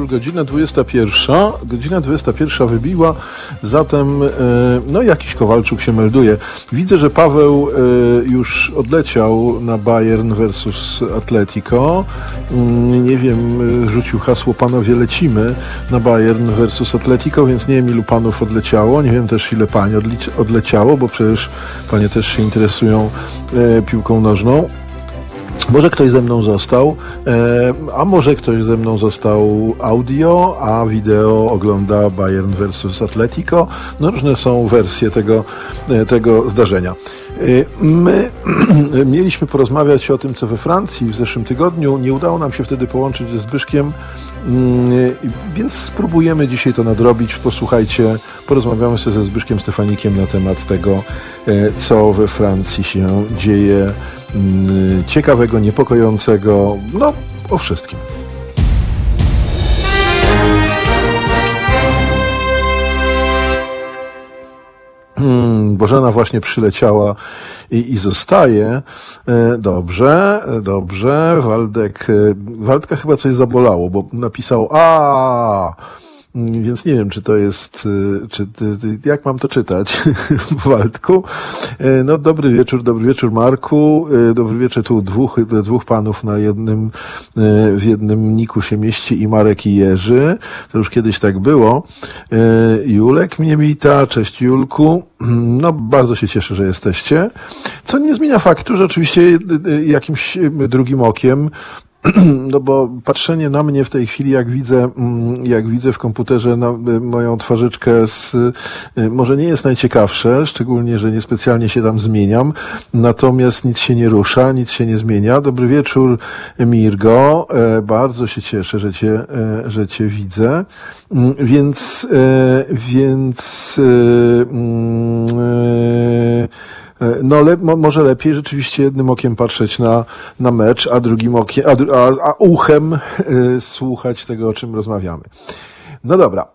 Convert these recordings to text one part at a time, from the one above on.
godzina 21. Godzina 21 wybiła, zatem e, no jakiś Kowalczuk się melduje. Widzę, że Paweł e, już odleciał na Bayern versus Atletico. Mm, Nie wiem, e, rzucił hasło panowie lecimy na Bayern versus Atletico, więc nie wiem ilu panów odleciało. Nie wiem też ile odlic- odleciało, bo przecież panie też się interesują piłką nożną. Może ktoś ze mną został, e, a może ktoś ze mną został audio, a wideo ogląda Bayern versus Atletico. No różne są wersje tego, e, tego zdarzenia. E, My mieliśmy porozmawiać o tym, co we Francji w zeszłym tygodniu. Nie udało nam się wtedy połączyć ze Zbyszkiem, mm, więc spróbujemy dzisiaj to nadrobić. Posłuchajcie, porozmawiamy sobie ze Zbyszkiem Stefanikiem na temat tego, co we Francji się dzieje ciekawego, niepokojącego, no o wszystkim. Hmm, Bożena właśnie przyleciała i, i zostaje. E, Dobrze, e, dobrze. Waldek, e, Waldka chyba coś zabolało, bo napisał a. Więc nie wiem, czy to jest, y, czy, ty- ty- jak mam to czytać, Waldku. E, No, dobry wieczór, dobry wieczór, Marku. E, Dobry wieczór, tu dwóch, dwóch panów na jednym, e, w jednym niku się mieści i Marek i Jerzy. To już kiedyś tak było. E, Julek mnie wita, cześć Julku. No, bardzo się cieszę, że jesteście. Co nie zmienia faktu, że oczywiście y, y, jakimś y, drugim okiem no bo patrzenie na mnie w tej chwili, jak widzę, mm, jak widzę w komputerze na, y, moją twarzyczkę, z, y, może nie jest najciekawsze, szczególnie, że niespecjalnie się tam zmieniam, natomiast nic się nie rusza, nic się nie zmienia. Dobry wieczór, Mirgo. E, Bardzo się cieszę, że cię, e, że cię widzę. Mm, Więc, e, więc, e, E, No, le, mo, może lepiej rzeczywiście jednym okiem patrzeć na, na mecz, a drugim okiem, a, a, a uchem y, słuchać tego, o czym rozmawiamy. No dobra.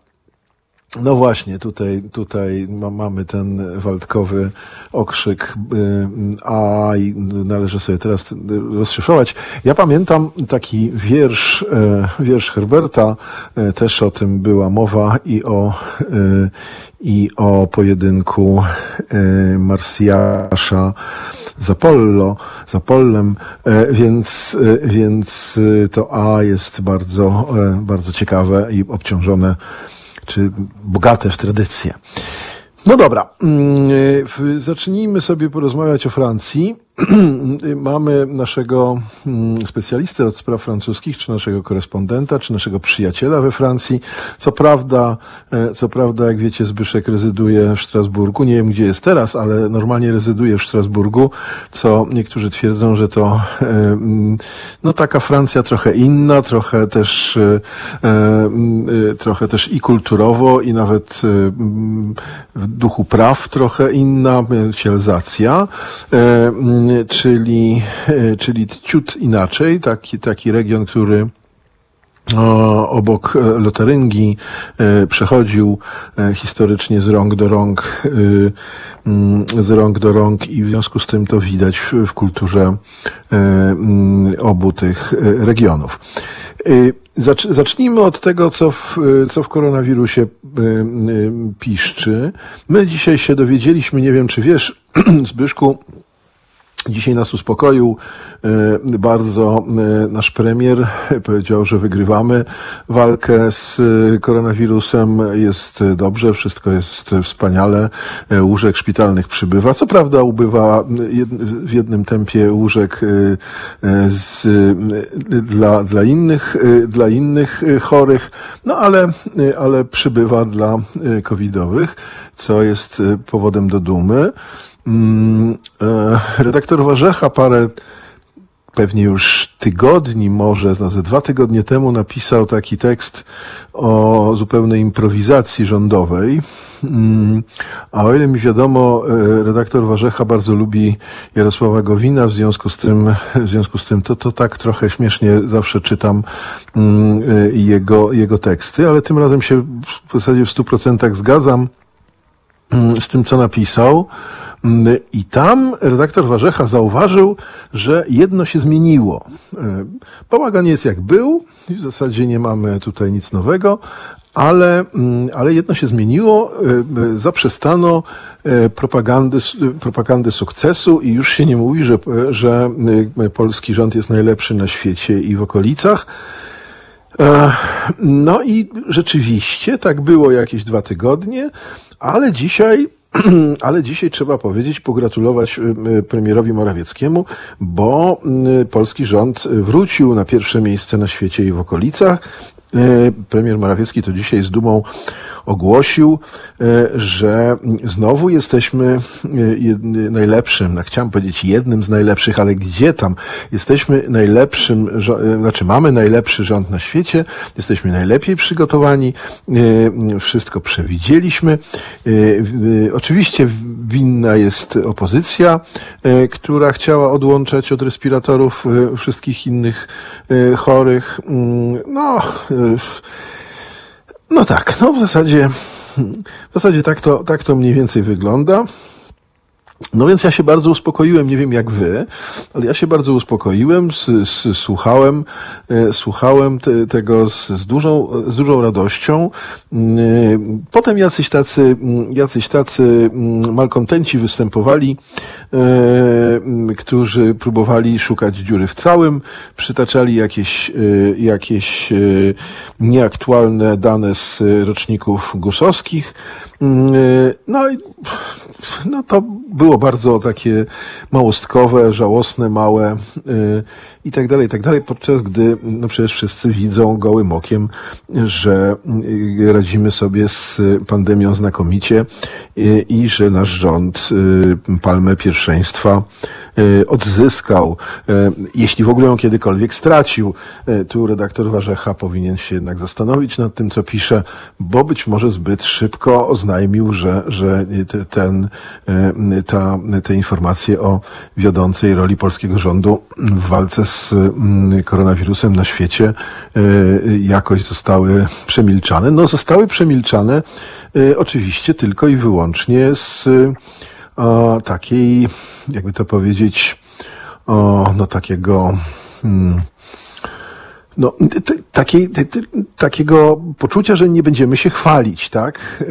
No właśnie, tutaj, tutaj ma, mamy ten waldkowy okrzyk, y, a należy sobie teraz rozszyfrować. Ja pamiętam taki wiersz, y, wiersz Herberta, y, też o tym była mowa i o, i o pojedynku Marsjasza z Apollo, z Apollem, y, więc, więc to A jest bardzo, y, bardzo ciekawe i obciążone czy bogate w tradycje. No dobra, mm, w- zacznijmy sobie porozmawiać o Francji. Mamy naszego mm, specjalistę od spraw francuskich, czy naszego korespondenta, czy naszego przyjaciela we Francji. Co prawda, e, co prawda, jak wiecie, Zbyszek rezyduje w Strasburgu. Nie wiem, gdzie jest teraz, ale normalnie rezyduje w Strasburgu, co niektórzy twierdzą, że to e, mm, no taka Francja trochę inna, trochę też e, mm, trochę też i kulturowo, i nawet w duchu praw trochę inna, e, mm, czyli, e, czyli ciut inaczej, taki, taki region, który obok e, Lotaryngii e, przechodził historycznie z rąk do rąk, mm, z rąk do rąk i w związku z tym to widać w, kulturze mm, obu tych regionów. Zacz- Zacznijmy od tego, co w, co w koronawirusie piszczy. My dzisiaj się dowiedzieliśmy, nie wiem czy wiesz, Zbyszku, Dzisiaj nas uspokoił e, bardzo e, nasz premier. Powiedział, że wygrywamy walkę z e, koronawirusem. Jest dobrze, wszystko jest wspaniale. Łóżek szpitalnych przybywa. Co prawda ubywa w jednym tempie łóżek z, dla, dla, innych, dla innych chorych, no ale, ale przybywa dla covidowych, co jest powodem do dumy. Mm, e, Redaktor Warzecha parę, pewnie już tygodni może, znaczy dwa tygodnie temu napisał taki tekst o zupełnej improwizacji rządowej. Mm, A o ile mi wiadomo, e, redaktor Warzecha bardzo lubi Jarosława Gowina, w związku z tym, w związku z tym to, to tak trochę śmiesznie zawsze czytam mm, e, jego, jego teksty, ale tym razem się w zasadzie w stu procentach zgadzam. Z tym, co napisał. I tam redaktor Warzecha zauważył, że jedno się zmieniło. Bałagan jest jak był, w zasadzie nie mamy tutaj nic nowego, ale, ale jedno się zmieniło, zaprzestano propagandy, propagandy sukcesu i już się nie mówi, że, że polski rząd jest najlepszy na świecie i w okolicach. No i rzeczywiście tak było jakieś dwa tygodnie, ale dzisiaj ale dzisiaj trzeba powiedzieć, pogratulować premierowi Morawieckiemu, bo polski rząd wrócił na pierwsze miejsce na świecie i w okolicach. Premier Morawiecki to dzisiaj z dumą ogłosił, e, że znowu jesteśmy e, najlepszym, no chciałem powiedzieć jednym z najlepszych, ale gdzie tam? Jesteśmy najlepszym, e, znaczy mamy najlepszy rząd na świecie, jesteśmy najlepiej przygotowani, wszystko przewidzieliśmy. Oczywiście winna jest opozycja, która chciała odłączać od respiratorów wszystkich innych chorych. Mm, no, no tak, no w zasadzie, w zasadzie tak to, tak to mniej więcej wygląda. No więc ja się bardzo uspokoiłem, nie wiem jak wy, ale ja się bardzo uspokoiłem, s, s, słuchałem, e, słuchałem te, tego z, z, dużą, z dużą radością. E, potem jacyś tacy, jacyś tacy malkontenci występowali, e, którzy próbowali szukać dziury w całym, przytaczali jakieś, jakieś nieaktualne dane z roczników gusowskich. No i no to było bardzo takie małostkowe, żałosne, małe yy, i tak dalej, i tak dalej, podczas gdy no przecież wszyscy widzą gołym okiem, że yy, radzimy sobie z pandemią znakomicie yy, i że nasz rząd palmę pierwszeństwa odzyskał, yy, jeśli w ogóle ją kiedykolwiek stracił. Tu redaktor Warzecha powinien się jednak zastanowić nad tym, co pisze, bo być może zbyt szybko oznajmił, że, że ten E, ta, te informacje o wiodącej roli polskiego rządu w walce z mm, koronawirusem na świecie e, jakoś zostały przemilczane. No zostały przemilczane e, oczywiście tylko i wyłącznie z takiej, jakby to powiedzieć, no takiego hmm, no, takiej, takiego poczucia, że nie będziemy się chwalić, tak?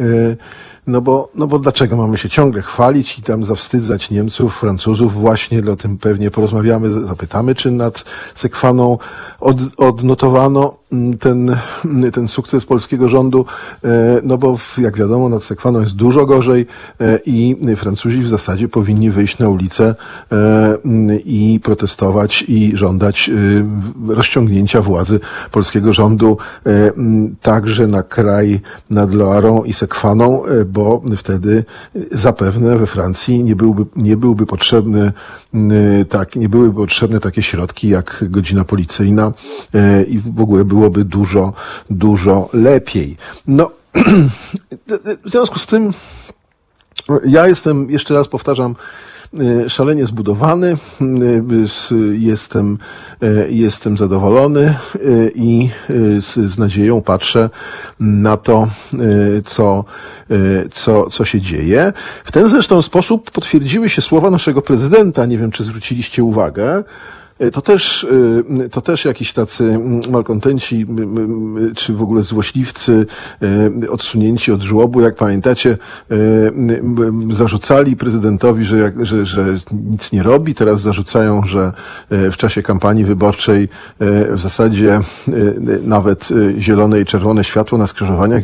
No bo, no bo dlaczego mamy się ciągle chwalić i tam zawstydzać Niemców, Francuzów? Właśnie, o tym pewnie porozmawiamy, zapytamy, czy nad Sekwaną od, odnotowano mm, ten, mm, ten sukces polskiego rządu, e, no bo jak wiadomo nad Sekwaną jest dużo gorzej e, i Francuzi w zasadzie powinni wyjść na ulicę e, mm, i protestować i żądać rozciągnięcia władzy polskiego rządu także na kraj nad Loarą i Sekwaną, bo bo wtedy zapewne we Francji nie byłby, nie byłby potrzebny, tak, nie byłyby potrzebne takie środki jak godzina policyjna e, i w ogóle byłoby dużo, dużo lepiej. No, w związku z tym ja jestem, jeszcze raz powtarzam, szalenie zbudowany, e, jestem, e, jestem zadowolony i z, z nadzieją patrzę na to, co, co, co się dzieje. W ten zresztą sposób potwierdziły się słowa naszego prezydenta, nie wiem czy zwróciliście uwagę, to też, e, to też jakiś tacy malkontenci, czy w ogóle złośliwcy, e, odsunięci od żłobu, jak pamiętacie, zarzucali prezydentowi, że, jak, że, że nic nie robi. Teraz zarzucają, że w czasie kampanii wyborczej w zasadzie nawet zielone i czerwone światło na skrzyżowaniach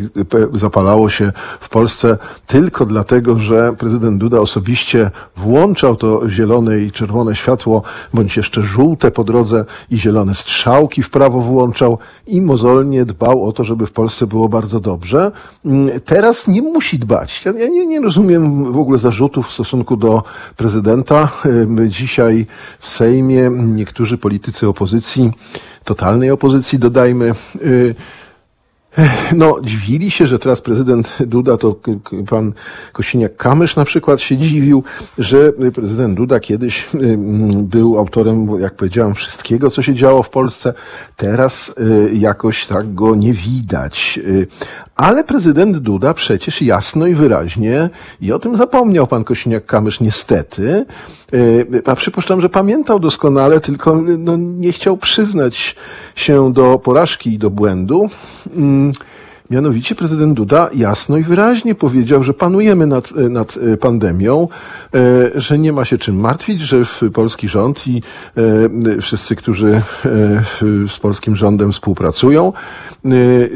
zapalało się w Polsce tylko dlatego, że prezydent Duda osobiście włączał to zielone i czerwone światło, bądź jeszcze żółte, żółte po drodze i zielone strzałki w prawo włączał i mozolnie dbał o to, żeby w Polsce było bardzo dobrze. Mm, teraz nie musi dbać. Ja nie, nie rozumiem w ogóle zarzutów w stosunku do prezydenta. Dzisiaj w Sejmie niektórzy politycy opozycji, totalnej opozycji dodajmy, y, no, dziwili się, że teraz prezydent Duda, to pan Kosiniak-Kamysz na przykład się dziwił, że prezydent Duda kiedyś był autorem, jak powiedziałem, wszystkiego, co się działo w Polsce. Teraz y, jakoś tak go nie widać. Ale prezydent Duda przecież jasno i wyraźnie, i o tym zapomniał pan Kosiniak-Kamysz niestety, a przypuszczam, że pamiętał doskonale, tylko no, nie chciał przyznać się do porażki i do błędu. Mianowicie prezydent Duda jasno i wyraźnie powiedział, że panujemy nad, nad pandemią, e, że nie ma się czym martwić, że polski rząd i e, wszyscy, którzy e, z polskim rządem współpracują,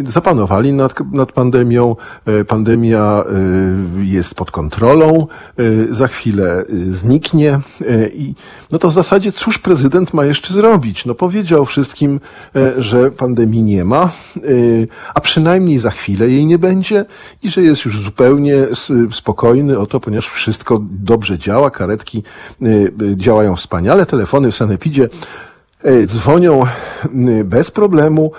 zapanowali nad, nad pandemią. Pandemia jest pod kontrolą, za chwilę zniknie i no to w zasadzie cóż prezydent ma jeszcze zrobić? No powiedział wszystkim, że pandemii nie ma, a przynajmniej za chwilę jej nie będzie i że jest już zupełnie spokojny o to, ponieważ wszystko dobrze działa, karetki y, y, działają wspaniale, telefony w Sanepidzie dzwonią bez problemu.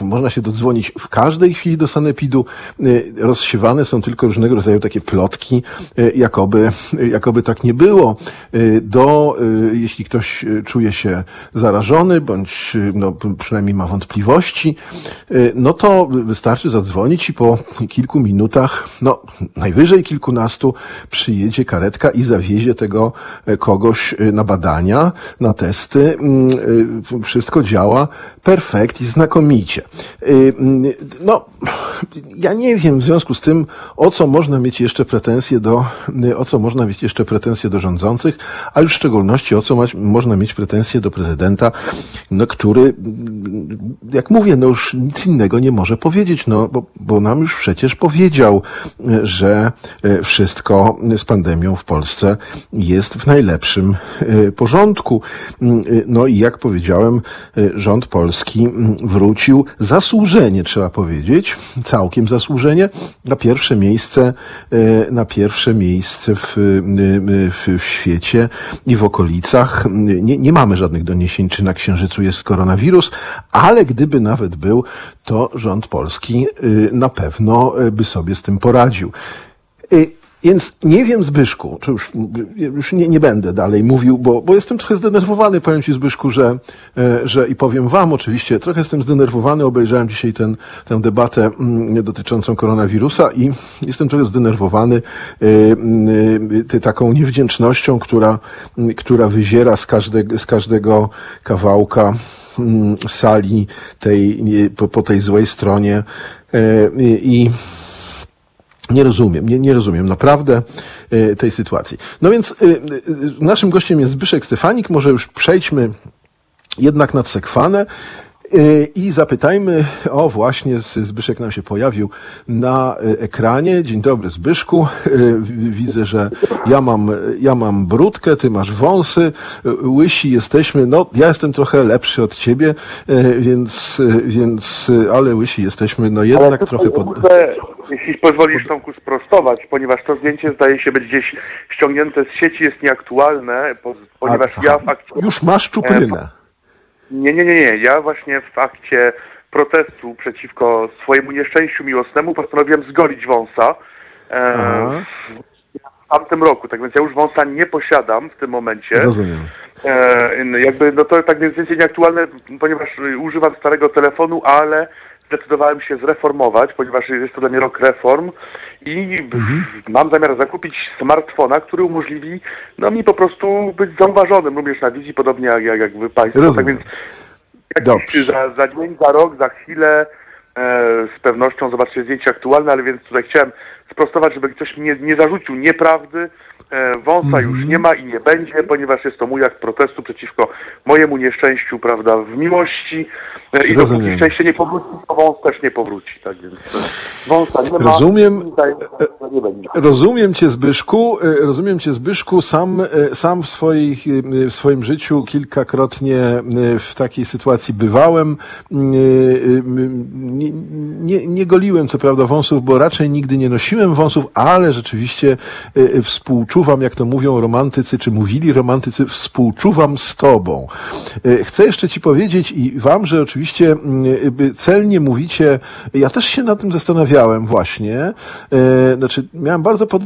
E, można się dodzwonić w każdej chwili do sanepidu. E, rozsiewane są tylko różnego rodzaju takie plotki, jakoby, jakoby tak nie było. Do, jeśli ktoś czuje się zarażony, bądź no, przynajmniej ma wątpliwości, no to wystarczy zadzwonić i po kilku minutach, no najwyżej kilkunastu, przyjedzie karetka i zawiezie tego kogoś na badania, na test testy, mm, y, wszystko działa perfekt i znakomicie. Y, mm, no, ja nie wiem w związku z tym, o co można mieć jeszcze pretensje do, y, o co można mieć jeszcze pretensje do rządzących, a już w szczególności o co ma, można mieć pretensje do prezydenta, no, który, mm, jak mówię, no już nic innego nie może powiedzieć, no, bo, bo nam już przecież powiedział, że wszystko z pandemią w Polsce jest w najlepszym porządku. No i jak powiedziałem, rząd polski wrócił zasłużenie, trzeba powiedzieć, całkiem zasłużenie, na pierwsze miejsce, na pierwsze miejsce w, w, w świecie i w okolicach. Nie, nie mamy żadnych doniesień, czy na Księżycu jest koronawirus, ale gdyby nawet był, to rząd polski na pewno by sobie z tym poradził. Więc nie wiem, Zbyszku, to już, już nie, nie będę dalej mówił, bo, bo jestem trochę zdenerwowany, powiem Ci, Zbyszku, że, e, że i powiem Wam oczywiście, trochę jestem zdenerwowany, obejrzałem dzisiaj ten, tę debatę mm, dotyczącą koronawirusa i jestem trochę zdenerwowany e, mm, taką niewdzięcznością, która, która wyziera z, każde, z każdego kawałka sali tej, po, po tej złej stronie e, i nie rozumiem, nie, nie rozumiem naprawdę y, tej sytuacji. No więc y, y, naszym gościem jest Zbyszek Stefanik. Może już przejdźmy jednak nad Sekwanę. I zapytajmy, o właśnie Zbyszek nam się pojawił na ekranie. Dzień dobry Zbyszku. Widzę, że ja mam, ja mam brudkę, ty masz wąsy, łysi jesteśmy. No, ja jestem trochę lepszy od ciebie, więc, więc ale łysi jesteśmy, no jednak trochę pod... Muszę, jeśli pozwolisz Tomku sprostować, ponieważ to zdjęcie zdaje się być gdzieś ściągnięte z sieci, jest nieaktualne, ponieważ A, ja w akcie... Już masz czuprynę. Nie, nie, nie, nie. Ja właśnie w akcie protestu przeciwko swojemu nieszczęściu miłosnemu postanowiłem zgolić wąsa e, w tamtym roku. Tak więc ja już wąsa nie posiadam w tym momencie. Rozumiem. E, jakby, no to tak więc zdjęcie nieaktualne, ponieważ używam starego telefonu, ale zdecydowałem się zreformować, ponieważ jest to dla mnie rok reform i mhm. mam zamiar zakupić smartfona, który umożliwi no, mi po prostu być zauważonym również na wizji, podobnie jak, jak, jak wy Państwo. Tak więc za, za dzień, za rok, za chwilę e, z pewnością zobaczycie zdjęcie aktualne, ale więc tutaj chciałem sprostować, żeby ktoś mi nie, nie zarzucił nieprawdy. E, wąsa Mhm. już nie ma i nie będzie, ponieważ jest to mój akt protestu przeciwko mojemu nieszczęściu, prawda, w miłości. E, I Rozumiem. dopóki szczęście nie powróci, to wąs też nie powróci. Tak więc e, wąsa nie ma. Rozumiem. nie będzie. Rozumiem cię Zbyszku, rozumiem cię Zbyszku, sam, sam w, swoich, w swoim życiu kilkakrotnie w takiej sytuacji bywałem. Nie, nie, nie goliłem co prawda wąsów, bo raczej nigdy nie nosiłem wąsów, ale rzeczywiście e, współczuwam, jak to mówią romantycy, czy mówili romantycy, współczuwam z tobą. E, Chcę jeszcze ci powiedzieć i wam, że oczywiście celnie mówicie, ja też się nad tym zastanawiałem właśnie, e, znaczy miałem bardzo pod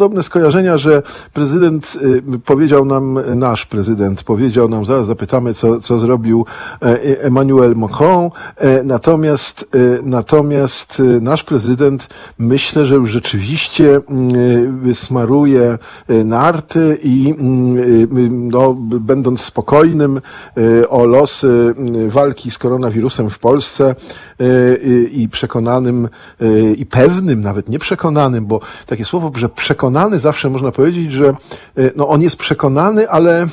podobne skojarzenia, że prezydent y, powiedział nam, nasz prezydent powiedział nam, zaraz zapytamy, co, co zrobił e, Emmanuel Macron, e, natomiast, e, natomiast nasz prezydent myślę, że już rzeczywiście mm, smaruje narty i mm, no, będąc spokojnym o losy walki z koronawirusem w Polsce i- przekonanym i pewnym, nawet nie przekonanym, bo takie słowo, że przekonany zawsze można powiedzieć, że e, no, on jest przekonany, ale, e,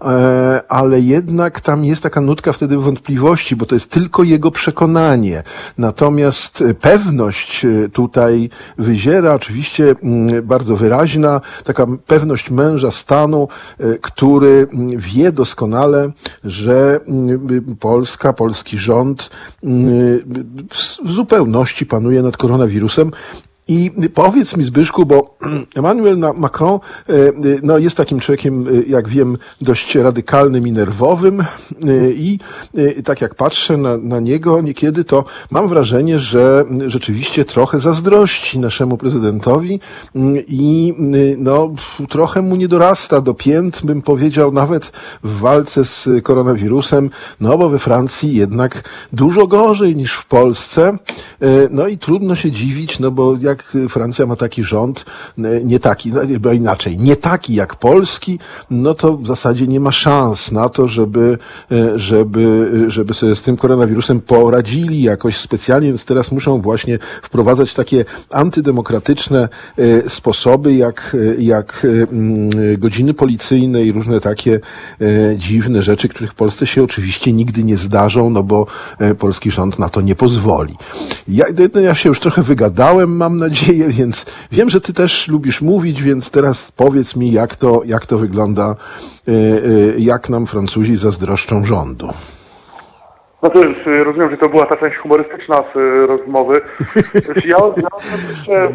e, ale jednak tam jest taka nutka wtedy wątpliwości, bo to jest tylko jego przekonanie. Natomiast pewność tutaj wyziera, oczywiście mm, bardzo wyraźna, taka pewność męża stanu, który mm, wie doskonale, że mm, Polska, polski rząd w zupełności panuje nad koronawirusem. I powiedz mi, Zbyszku, bo Emmanuel Macron e, e, no, jest takim człowiekiem, e, jak wiem, dość radykalnym i nerwowym. I tak jak patrzę na, na niego niekiedy, to mam wrażenie, że rzeczywiście trochę zazdrości naszemu prezydentowi mm, i y, no, trochę mu nie dorasta do pięt, bym powiedział, nawet w walce z koronawirusem, no bo we Francji jednak dużo gorzej niż w Polsce. No i trudno się dziwić, no bo jak Francja ma taki rząd, e, nie taki, no, bo inaczej, nie taki jak polski, no to w zasadzie nie ma szans na to, żeby, e, żeby, żeby sobie z tym koronawirusem poradzili jakoś specjalnie, więc teraz muszą właśnie wprowadzać takie antydemokratyczne e, sposoby, jak, e, jak e, mm, godziny policyjne i różne takie e, dziwne rzeczy, których w Polsce się oczywiście nigdy nie zdarzą, no bo e, polski rząd na to nie pozwoli. Ja, no ja się już trochę wygadałem, mam nadzieję, więc wiem, że ty też lubisz mówić, więc teraz powiedz mi, jak to, jak to wygląda, e, e, jak nam Francuzi zazdroszczą rządu. Znaczy, y, rozumiem, że to była ta część humorystyczna z y, rozmowy. Znaczy, Ja, ja, osobiście,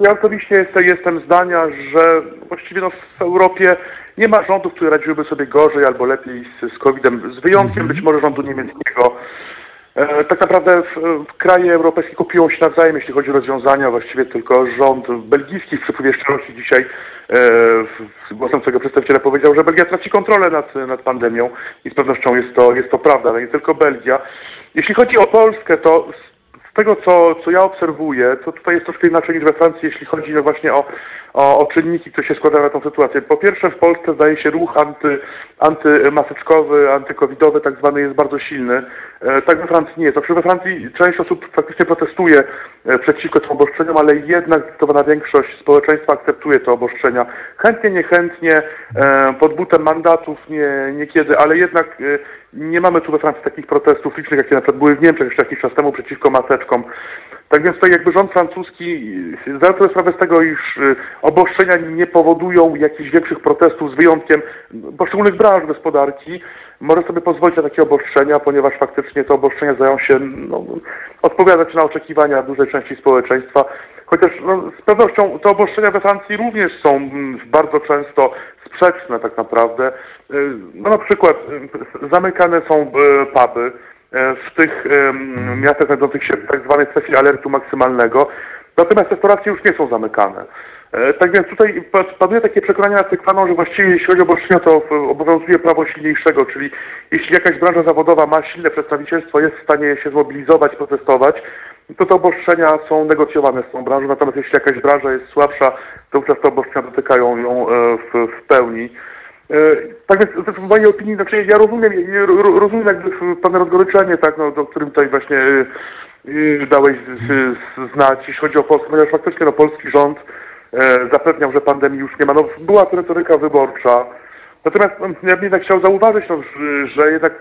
ja osobiście jestem, jestem zdania, że właściwie no, w Europie nie ma rządów, które radziłyby sobie gorzej albo lepiej z, z COVID-em, z wyjątkiem być może rządu niemieckiego. E, Tak naprawdę kraje europejskie kopiują się nawzajem, jeśli chodzi o rozwiązania. Właściwie tylko rząd belgijski w przypływie szczerości dzisiaj e, głosem swojego przedstawiciela powiedział, że Belgia traci kontrolę nad, nad pandemią i z pewnością jest to, jest to prawda, ale nie tylko Belgia. Jeśli chodzi o Polskę, to z tego, co, co ja obserwuję, to tutaj jest troszkę inaczej niż we Francji, jeśli chodzi właśnie o, o, o czynniki, które się składają na tą sytuację. Po pierwsze, w Polsce zdaje się ruch anty, antymaseczkowy, antykowidowy tak zwany jest bardzo silny. E, tak we Francji nie jest. Znaczy we Francji część osób faktycznie protestuje e, przeciwko tym obostrzeniom, ale jednak zdecydowana większość społeczeństwa akceptuje te obostrzenia. Chętnie, niechętnie, e, pod butem mandatów nie, niekiedy, ale jednak nie mamy tu we Francji takich protestów licznych, jakie na przykład były w Niemczech jeszcze jakiś czas temu przeciwko maseczkom. Tak więc tutaj jakby rząd francuski zdaje sobie sprawę z tego, iż obostrzenia nie powodują jakichś większych protestów z wyjątkiem poszczególnych branż gospodarki. Może sobie pozwolić na takie obostrzenia, ponieważ faktycznie te obostrzenia zdają się no, odpowiadać na oczekiwania dużej części społeczeństwa. Chociaż no, z pewnością te obostrzenia we Francji również są mm, bardzo często sprzeczne tak naprawdę. Y, No na przykład y, zamykane są y, puby, w tych em, miastach znajdujących się w tak zwanej strefie alertu maksymalnego. Natomiast restauracje już nie są zamykane. E, Tak więc tutaj pa- panuje takie przekonanie nad Sykwaną, że właściwie jeśli chodzi o obostrzenia, to obowiązuje prawo silniejszego, czyli jeśli jakaś branża zawodowa ma silne przedstawicielstwo, jest w stanie się zmobilizować, protestować, to te obostrzenia są negocjowane z tą branżą, natomiast jeśli jakaś branża jest słabsza, to wówczas te obostrzenia dotykają ją e, w, w pełni. E, Tak więc w mojej opinii, znaczy ja rozumiem, rozumiem jakby w- pewne rozgoryczenie, tak, no, o którym tutaj właśnie y, dałeś znać, jeśli chodzi o Polskę, ponieważ faktycznie no, polski rząd e, zapewniał, że pandemii już nie ma. No, była to retoryka wyborcza. Natomiast no, ja bym jednak chciał zauważyć, no, że, jednak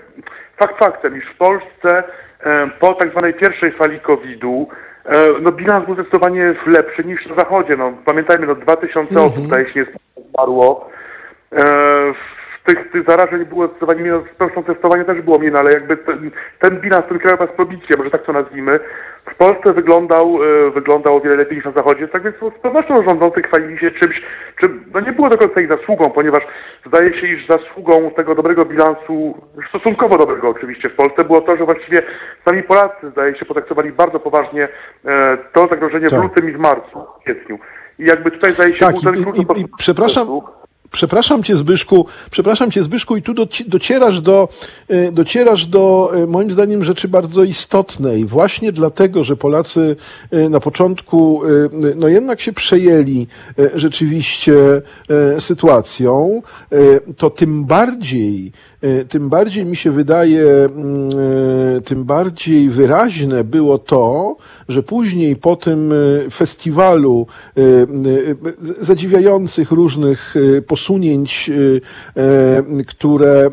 fakt faktem, iż w Polsce e, po tak zwanej pierwszej fali COVID-u e, no, bilans był zdecydowanie lepszy niż na Zachodzie. No, pamiętajmy, no, 2000 osób zdaje się nie zmarło. E, w tych, tych zarażeń było zdecydowanie mniej, no, z pewnością testowanie też było mniej, no, ale jakby ten, ten bilans, ten krajowa z probicję, może tak to nazwijmy, w Polsce wyglądał, e, wyglądał o wiele lepiej niż na Zachodzie, tak więc no, z pewnością rządzący chwalili się czymś, czym no, nie było do końca ich zasługą, ponieważ zdaje się, iż zasługą tego dobrego bilansu, stosunkowo dobrego oczywiście w Polsce, było to, że właściwie sami Polacy, zdaje się, potraktowali bardzo poważnie e, to zagrożenie Tak. w lutym i w marcu, w kwietniu. i jakby tutaj zdaje się... Tak, był ten i- i- i przepraszam, procesu. Przepraszam cię Zbyszku, przepraszam cię Zbyszku i tu doci- docierasz do, e, docierasz do e, moim zdaniem rzeczy bardzo istotnej. Właśnie dlatego, że Polacy e, na początku no jednak się przejęli rzeczywiście sytuacją, to tym bardziej, tym bardziej mi się wydaje, mm, e, tym bardziej wyraźne było to, że później po tym e, festiwalu e, e, zadziwiających różnych e, posunięć, e, e, które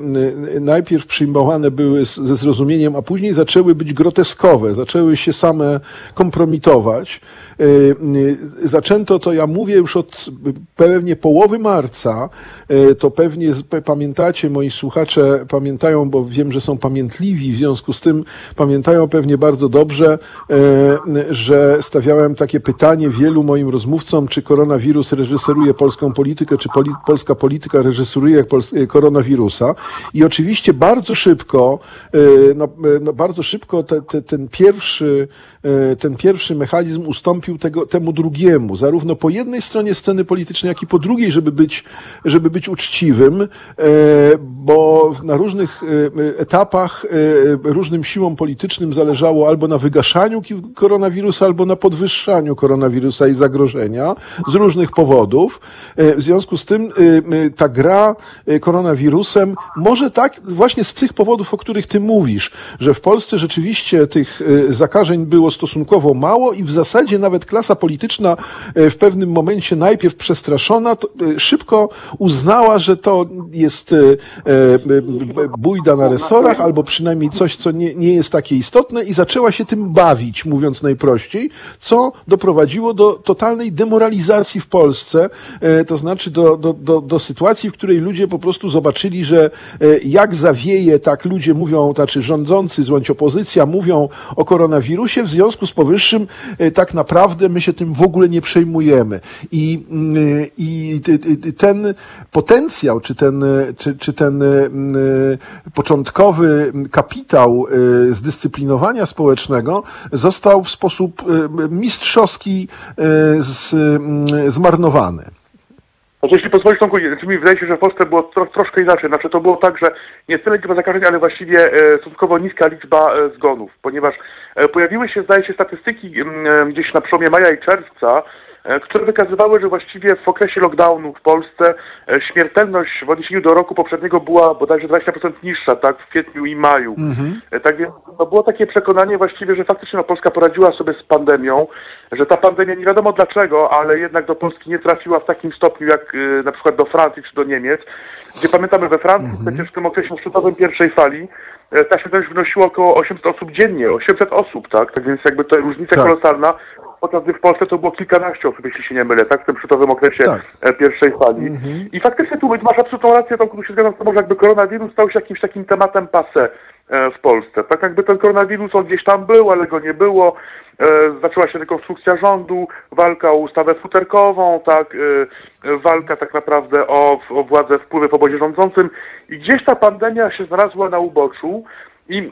e, najpierw przyjmowane były ze zrozumieniem, a później zaczęły być groteskowe, zaczęły się same kompromitować. E, e, Zaczęto to, ja mówię już od pewnie połowy marca, e, to pewnie pamiętacie, moi słuchacze pamiętają, bo wiem, że są pamiętliwi, w związku z tym pamiętają pewnie bardzo dobrze, że stawiałem takie pytanie wielu moim rozmówcom, czy koronawirus reżyseruje polską politykę, czy poli polska polityka reżyseruje koronawirusa. I oczywiście bardzo szybko, no, no bardzo szybko te, te, ten pierwszy, ten pierwszy mechanizm ustąpił tego, temu drugiemu, zarówno po jednej stronie sceny politycznej, jak i po drugiej, żeby być, żeby być uczciwym, e, bo na różnych e, etapach e, różnym siłom politycznym zależało albo na wygaszaniu koronawirusa, albo na podwyższaniu koronawirusa i zagrożenia z różnych powodów. W związku z tym ta gra koronawirusem może tak właśnie z tych powodów, o których ty mówisz, że w Polsce rzeczywiście tych zakażeń było stosunkowo mało i w zasadzie nawet klasa polityczna e, w pewnym momencie najpierw przestraszona, e, szybko uznała, że to jest e, bójda na resorach, albo przynajmniej coś, co nie, nie jest takie istotne i zaczęła się tym bawić, mówiąc najprościej, co doprowadziło do totalnej demoralizacji w Polsce, to znaczy do, do, do, do sytuacji, w której ludzie po prostu zobaczyli, że jak zawieje, tak ludzie mówią, znaczy rządzący, bądź opozycja mówią o koronawirusie, w związku z powyższym tak naprawdę my się tym w ogóle nie przejmujemy. I, mm, i ten potencjał, czy ten, czy, czy ten mm, początkowy kapitał e, zdyscyplinowania społecznego został w sposób e, mistrzowski e, z, mm, zmarnowany. Znaczy, jeśli pozwolisz, Tomku, znaczy mi wydaje się, że w Polsce było tro, troszkę inaczej. Znaczy, to było tak, że nie tyle liczba zakażeń, ale właściwie e, stosunkowo niska liczba e, zgonów, ponieważ pojawiły się, zdaje się, statystyki m, e, gdzieś na przełomie maja i czerwca, e, które wykazywały, że właściwie w okresie lockdownu w Polsce e, śmiertelność w odniesieniu do roku poprzedniego była bodajże 20% niższa, tak, w kwietniu i maju. E, Tak więc no, było takie przekonanie właściwie, że faktycznie no, Polska poradziła sobie z pandemią, że ta pandemia nie wiadomo dlaczego, ale jednak do Polski nie trafiła w takim stopniu jak y, na przykład do Francji czy do Niemiec, gdzie pamiętamy we Francji przecież w tym okresie szczytowym pierwszej fali e, ta śmiertelność wynosiła około 800 osób dziennie, 800 osób, tak? Tak więc jakby to różnica Tak. kolosalna, podczas gdy w Polsce to było kilkanaście osób, jeśli się nie mylę, tak? W tym szczytowym okresie Tak. e, pierwszej fali. I faktycznie tu masz absolutną rację, Tomku, tu się zgadzam z tobą, że jakby koronawirus stał się jakimś takim tematem passé e, w Polsce. Tak jakby ten koronawirus on gdzieś tam był, ale go nie było. E, zaczęła się rekonstrukcja rządu, walka o ustawę futerkową, tak, e, e, walka tak naprawdę o, o władzę, wpływy w obozie rządzącym i gdzieś ta pandemia się znalazła na uboczu i e,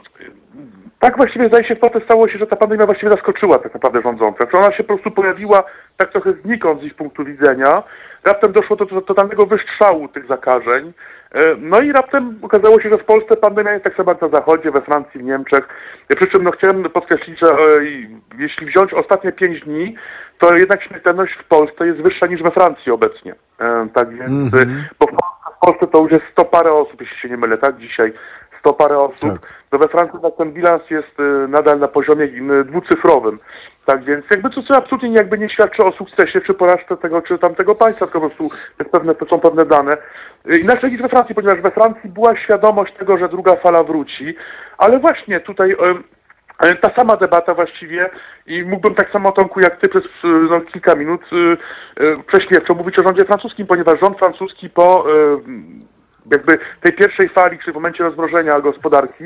tak właściwie zdaje się w Polsce stało się, że ta pandemia właściwie zaskoczyła tak naprawdę rządzących. Że ona się po prostu pojawiła tak trochę znikąd z ich punktu widzenia. Raptem doszło do, do totalnego wystrzału tych zakażeń. E, No i raptem okazało się, że w Polsce pandemia jest tak samo jak na Zachodzie, we Francji, w Niemczech. E, Przy czym no, chciałem podkreślić, że e, jeśli wziąć ostatnie pięć dni, to jednak śmiertelność w Polsce jest wyższa niż we Francji obecnie. Tak więc, e, bo w Polsce, to już jest 100 parę osób, jeśli się nie mylę, tak? Dzisiaj 100 parę osób. Tak. To we Francji tak ten bilans jest nadal na poziomie dwucyfrowym. Tak więc jakby to co absolutnie jakby nie świadczy o sukcesie czy porażce tego czy tamtego państwa, tylko po prostu jest pewne, są pewne dane. Y, Inaczej niż we Francji, ponieważ we Francji była świadomość tego, że druga fala wróci, ale właśnie tutaj y, ta sama debata właściwie i mógłbym tak samo Tomku jak ty przez y, no, kilka minut y, y, prześmiewczo mówić o rządzie francuskim, ponieważ rząd francuski po y, jakby tej pierwszej fali, czy w momencie rozmrożenia gospodarki,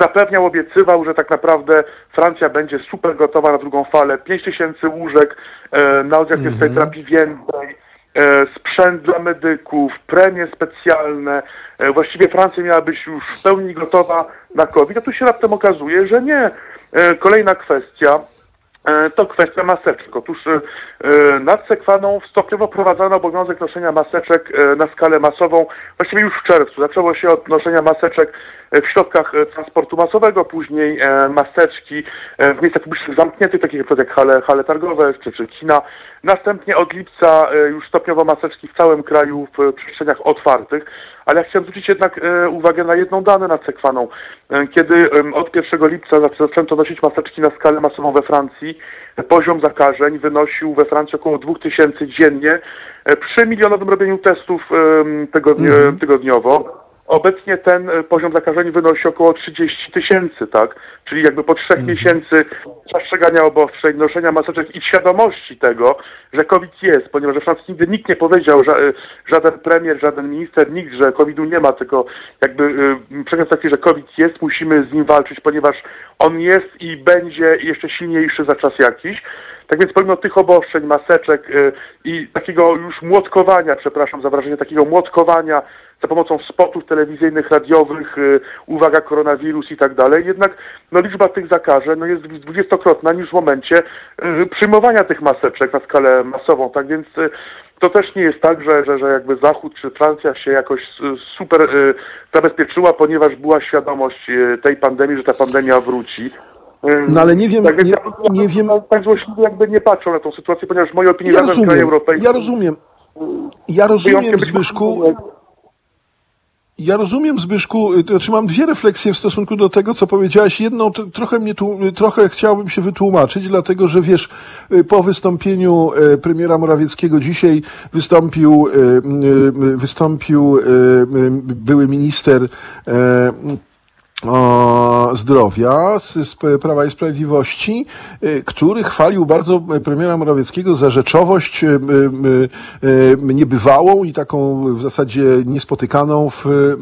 zapewniał, obiecywał, że tak naprawdę Francja będzie super gotowa na drugą falę. 5 tysięcy łóżek e, na oddział mm tej terapii więcej, e, sprzęt dla medyków, premie specjalne. E, właściwie Francja miała być już w pełni gotowa na COVID, a tu się raptem okazuje, że nie. E, kolejna kwestia. E, To kwestia maseczek. Otóż e, nad Sekwaną stopniowo wprowadzono obowiązek noszenia maseczek e, na skalę masową, właściwie już w czerwcu. Zaczęło się od noszenia maseczek w środkach transportu masowego, później maseczki w miejscach publicznych zamkniętych, takich jak hale, hale targowe czy, czy kina. Następnie od lipca już stopniowo maseczki w całym kraju w przestrzeniach otwartych. Ale ja chciałem zwrócić jednak e, uwagę na jedną dane nad Sekwaną. E, Kiedy od 1 lipca zac- zaczęto nosić maseczki na skalę masową we Francji, e, poziom zakażeń wynosił we Francji około 2000 dziennie przy milionowym robieniu testów tygodni- Mhm. tygodniowo. Obecnie ten e, poziom zakażeń wynosi około 30 tysięcy, tak? Czyli jakby po trzech miesięcy przestrzegania obostrzeń, noszenia maseczek i świadomości tego, że COVID jest, ponieważ we Francji nigdy nikt nie powiedział, e, żaden premier, żaden minister, nikt, że COVID-u nie ma, tylko jakby y, przekaz taki, że COVID jest, musimy z nim walczyć, ponieważ on jest i będzie jeszcze silniejszy za czas jakiś. Tak więc pomimo tych obostrzeń, maseczek y, i takiego już młotkowania, przepraszam za wrażenie, takiego młotkowania za pomocą spotów telewizyjnych, radiowych, y, uwaga, koronawirus i tak dalej, jednak no, liczba tych zakażeń no, jest dwudziestokrotna niż w momencie y, przyjmowania tych maseczek na skalę masową. Tak więc to też nie jest tak, że, że, że jakby Zachód czy Francja się jakoś super zabezpieczyła, ponieważ była świadomość tej pandemii, że ta pandemia wróci. No ale nie wiem, tak, nie- nie wiem- Tak, złośliwie jakby nie patrzą na tą sytuację, ponieważ w mojej opinii Ja kraj rozumiem, europejski... ja rozumiem. Ja rozumiem, Zbyszku, Ja rozumiem, Zbyszku, y, znaczy mam dwie refleksje w stosunku do tego, co powiedziałaś. Jedną, trochę mnie tu, trochę chciałbym się wytłumaczyć, dlatego że wiesz, y, po wystąpieniu y, premiera Morawieckiego dzisiaj wystąpił, wystąpił były minister zdrowia z, Prawa i Sprawiedliwości, y, który chwalił bardzo premiera Morawieckiego za rzeczowość y, y, y, y, niebywałą i taką w zasadzie niespotykaną w, y,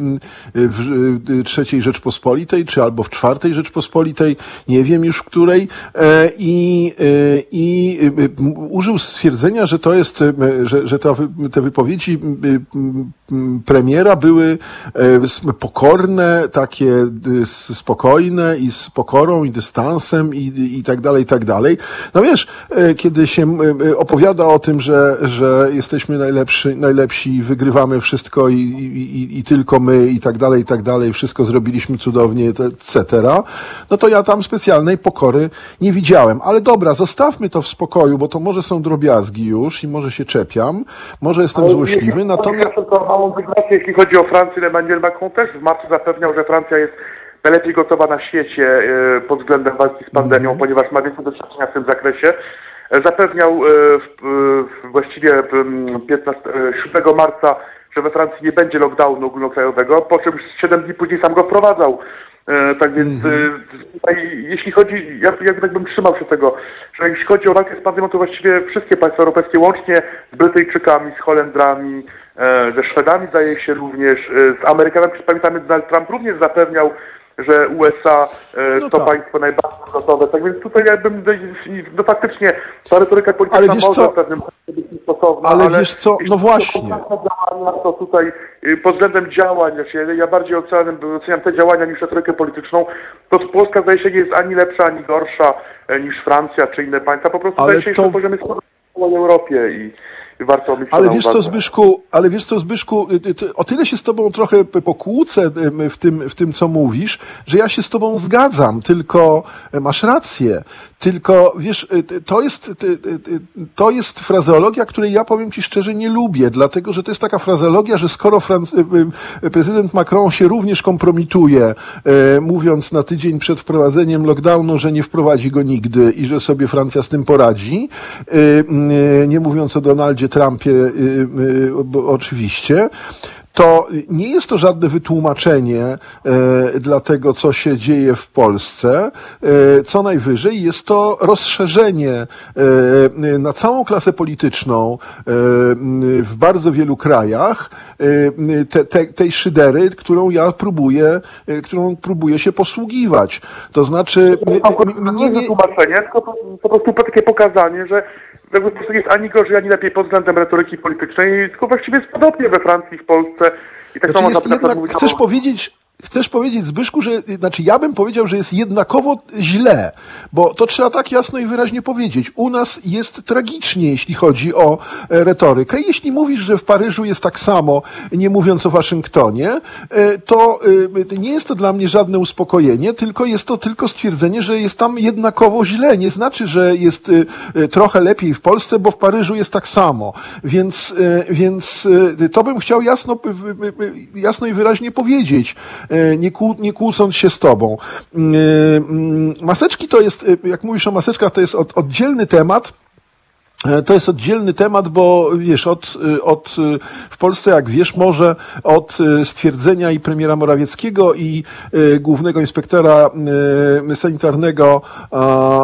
w y, trzeciej Rzeczpospolitej, czy albo w czwartej Rzeczpospolitej, nie wiem już w której, e, i, y, i y, y, użył stwierdzenia, że to jest, y, że, że to, te wypowiedzi y, y, y, premiera były e, pokorne, takie y, spokojne i z pokorą i dystansem i, i tak dalej, i tak dalej. No wiesz, e, kiedy się y, opowiada o tym, że, że jesteśmy najlepszy, najlepsi, wygrywamy wszystko i, i, i- tylko my i tak dalej, i tak dalej, wszystko zrobiliśmy cudownie, etc., no to ja tam specjalnej pokory nie widziałem. Ale dobra, zostawmy to w spokoju, bo to może są drobiazgi już i może się czepiam, może jestem złośliwy, natomiast... Tylko małą dygresję, jeśli chodzi o Francję, Emmanuel Macron też w marcu zapewniał, że Francja jest najlepiej gotowa na świecie e, pod względem walki z pandemią, Mhm. ponieważ ma więcej doświadczenia w tym zakresie. E, Zapewniał e, właściwie m, 15, e, 7 marca, że we Francji nie będzie lockdownu ogólnokrajowego, po czym 7 dni później sam go wprowadzał. Tak więc Mhm. e, tutaj, jeśli chodzi, ja, ja tak bym trzymał się tego, że jeśli chodzi o walkę z pandemią, to właściwie wszystkie państwa europejskie, łącznie z Brytyjczykami, z Holendrami, ze Szwedami zdaje się również, z Amerykanami, pamiętamy, Donald Trump również zapewniał, że USA e, No to tak. państwo najbardziej gotowe. Tak więc tutaj ja bym, no faktycznie ta retoryka polityczna Ale wiesz może co? w pewnym sensie być niestosowna, Ale ale wiesz co? No właśnie. działania, to tutaj y, pod względem działań, znaczy ja- bardziej oceniam, oceniam te działania niż retorykę polityczną, to Polska zdaje się nie jest ani lepsza, ani gorsza e, niż Francja czy inne państwa, po prostu Ale zdaje się to- na poziomie w całej Europie i warto mieć Ale wiesz co. Zbyszku, ale wiesz co, Zbyszku, y, y, o tyle się z tobą trochę pokłócę y, w tym, w tym, co mówisz, że ja się z tobą zgadzam, tylko masz rację. Tylko, wiesz, to jest, to jest frazeologia, której ja powiem ci szczerze nie lubię, dlatego, że to jest taka frazeologia, że skoro Franc- prezydent Macron się również kompromituje, mówiąc na tydzień przed wprowadzeniem lockdownu, że nie wprowadzi go nigdy i że sobie Francja z tym poradzi, nie mówiąc o Donaldzie Trumpie y, y, bo oczywiście, to nie jest to żadne wytłumaczenie e, dla tego, co się dzieje w Polsce. E, co najwyżej jest to rozszerzenie e, na całą klasę polityczną w bardzo wielu krajach te, te, tej szydery, którą ja próbuję, którą próbuję się posługiwać. To znaczy, m- nie jest nie, wytłumaczenie, tylko po prostu takie pokazanie, że jakby po prostu jest ani gorzej, ani lepiej pod względem retoryki politycznej, tylko właściwie jest podobnie we Francji, w Polsce. I tak Znaczy samo jest na jednak, mówić chcesz powiedzieć, chcesz powiedzieć, Zbyszku, że, znaczy ja bym powiedział, że jest jednakowo źle, bo to trzeba tak jasno i wyraźnie powiedzieć. U nas jest tragicznie, jeśli chodzi o e, retorykę. Jeśli mówisz, że w Paryżu jest tak samo, nie mówiąc o Waszyngtonie, e, to e, nie jest to dla mnie żadne uspokojenie, tylko jest to tylko stwierdzenie, że jest tam jednakowo źle. Nie znaczy, że jest trochę lepiej w Polsce, bo w Paryżu jest tak samo. Więc, więc to bym chciał jasno, jasno i wyraźnie powiedzieć, nie, kłó, nie kłócąc się z tobą. Mm, Maseczki to jest, e, jak mówisz o maseczkach, to jest od, oddzielny temat. E, To jest oddzielny temat, bo wiesz, od, y, od y, w Polsce, jak wiesz, może od y, stwierdzenia i premiera Morawieckiego i głównego inspektora sanitarnego,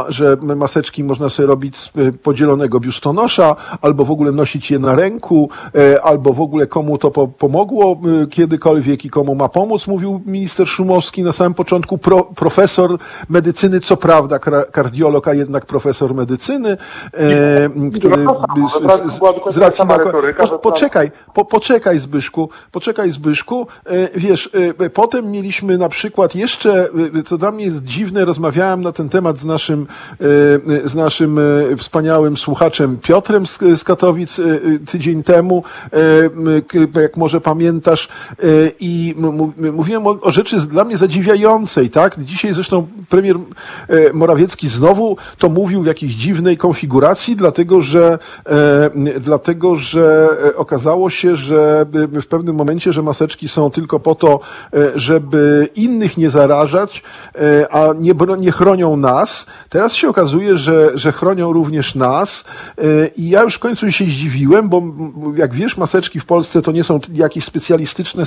że maseczki można sobie robić z podzielonego biustonosza, albo w ogóle nosić je na ręku, y, albo w ogóle komu to po, pomogło kiedykolwiek i komu ma pomóc, mówił minister Szumowski na samym początku, pro, profesor medycyny, co prawda kardiolog, a jednak profesor medycyny, e, który to samo, z, z, z racji na, retoryka, po, poczekaj, po, poczekaj Zbyszku, poczekaj Zbyszku, e, wiesz, e, potem mieliśmy na przykład jeszcze, e, co dla mnie jest dziwne, rozmawiałem na ten temat z naszym, z naszym wspaniałym słuchaczem Piotrem z, Katowic tydzień temu, jak może pamiętasz, i mówiłem o, o rzeczy dla mnie zadziwiającej, tak? Dzisiaj zresztą premier Morawiecki znowu to mówił w jakiejś dziwnej konfiguracji, dlatego że, e, dlatego, że e, okazało się, że e, w pewnym momencie, że maseczki są tylko po to, e, żeby innych nie zarażać, e, a nie, nie chronią nas. Teraz się okazuje, że, że chronią również nas e, i ja już w końcu się zdziwiłem, bo jak wiesz, maseczki w Polsce to nie są jakieś specjalistyczne,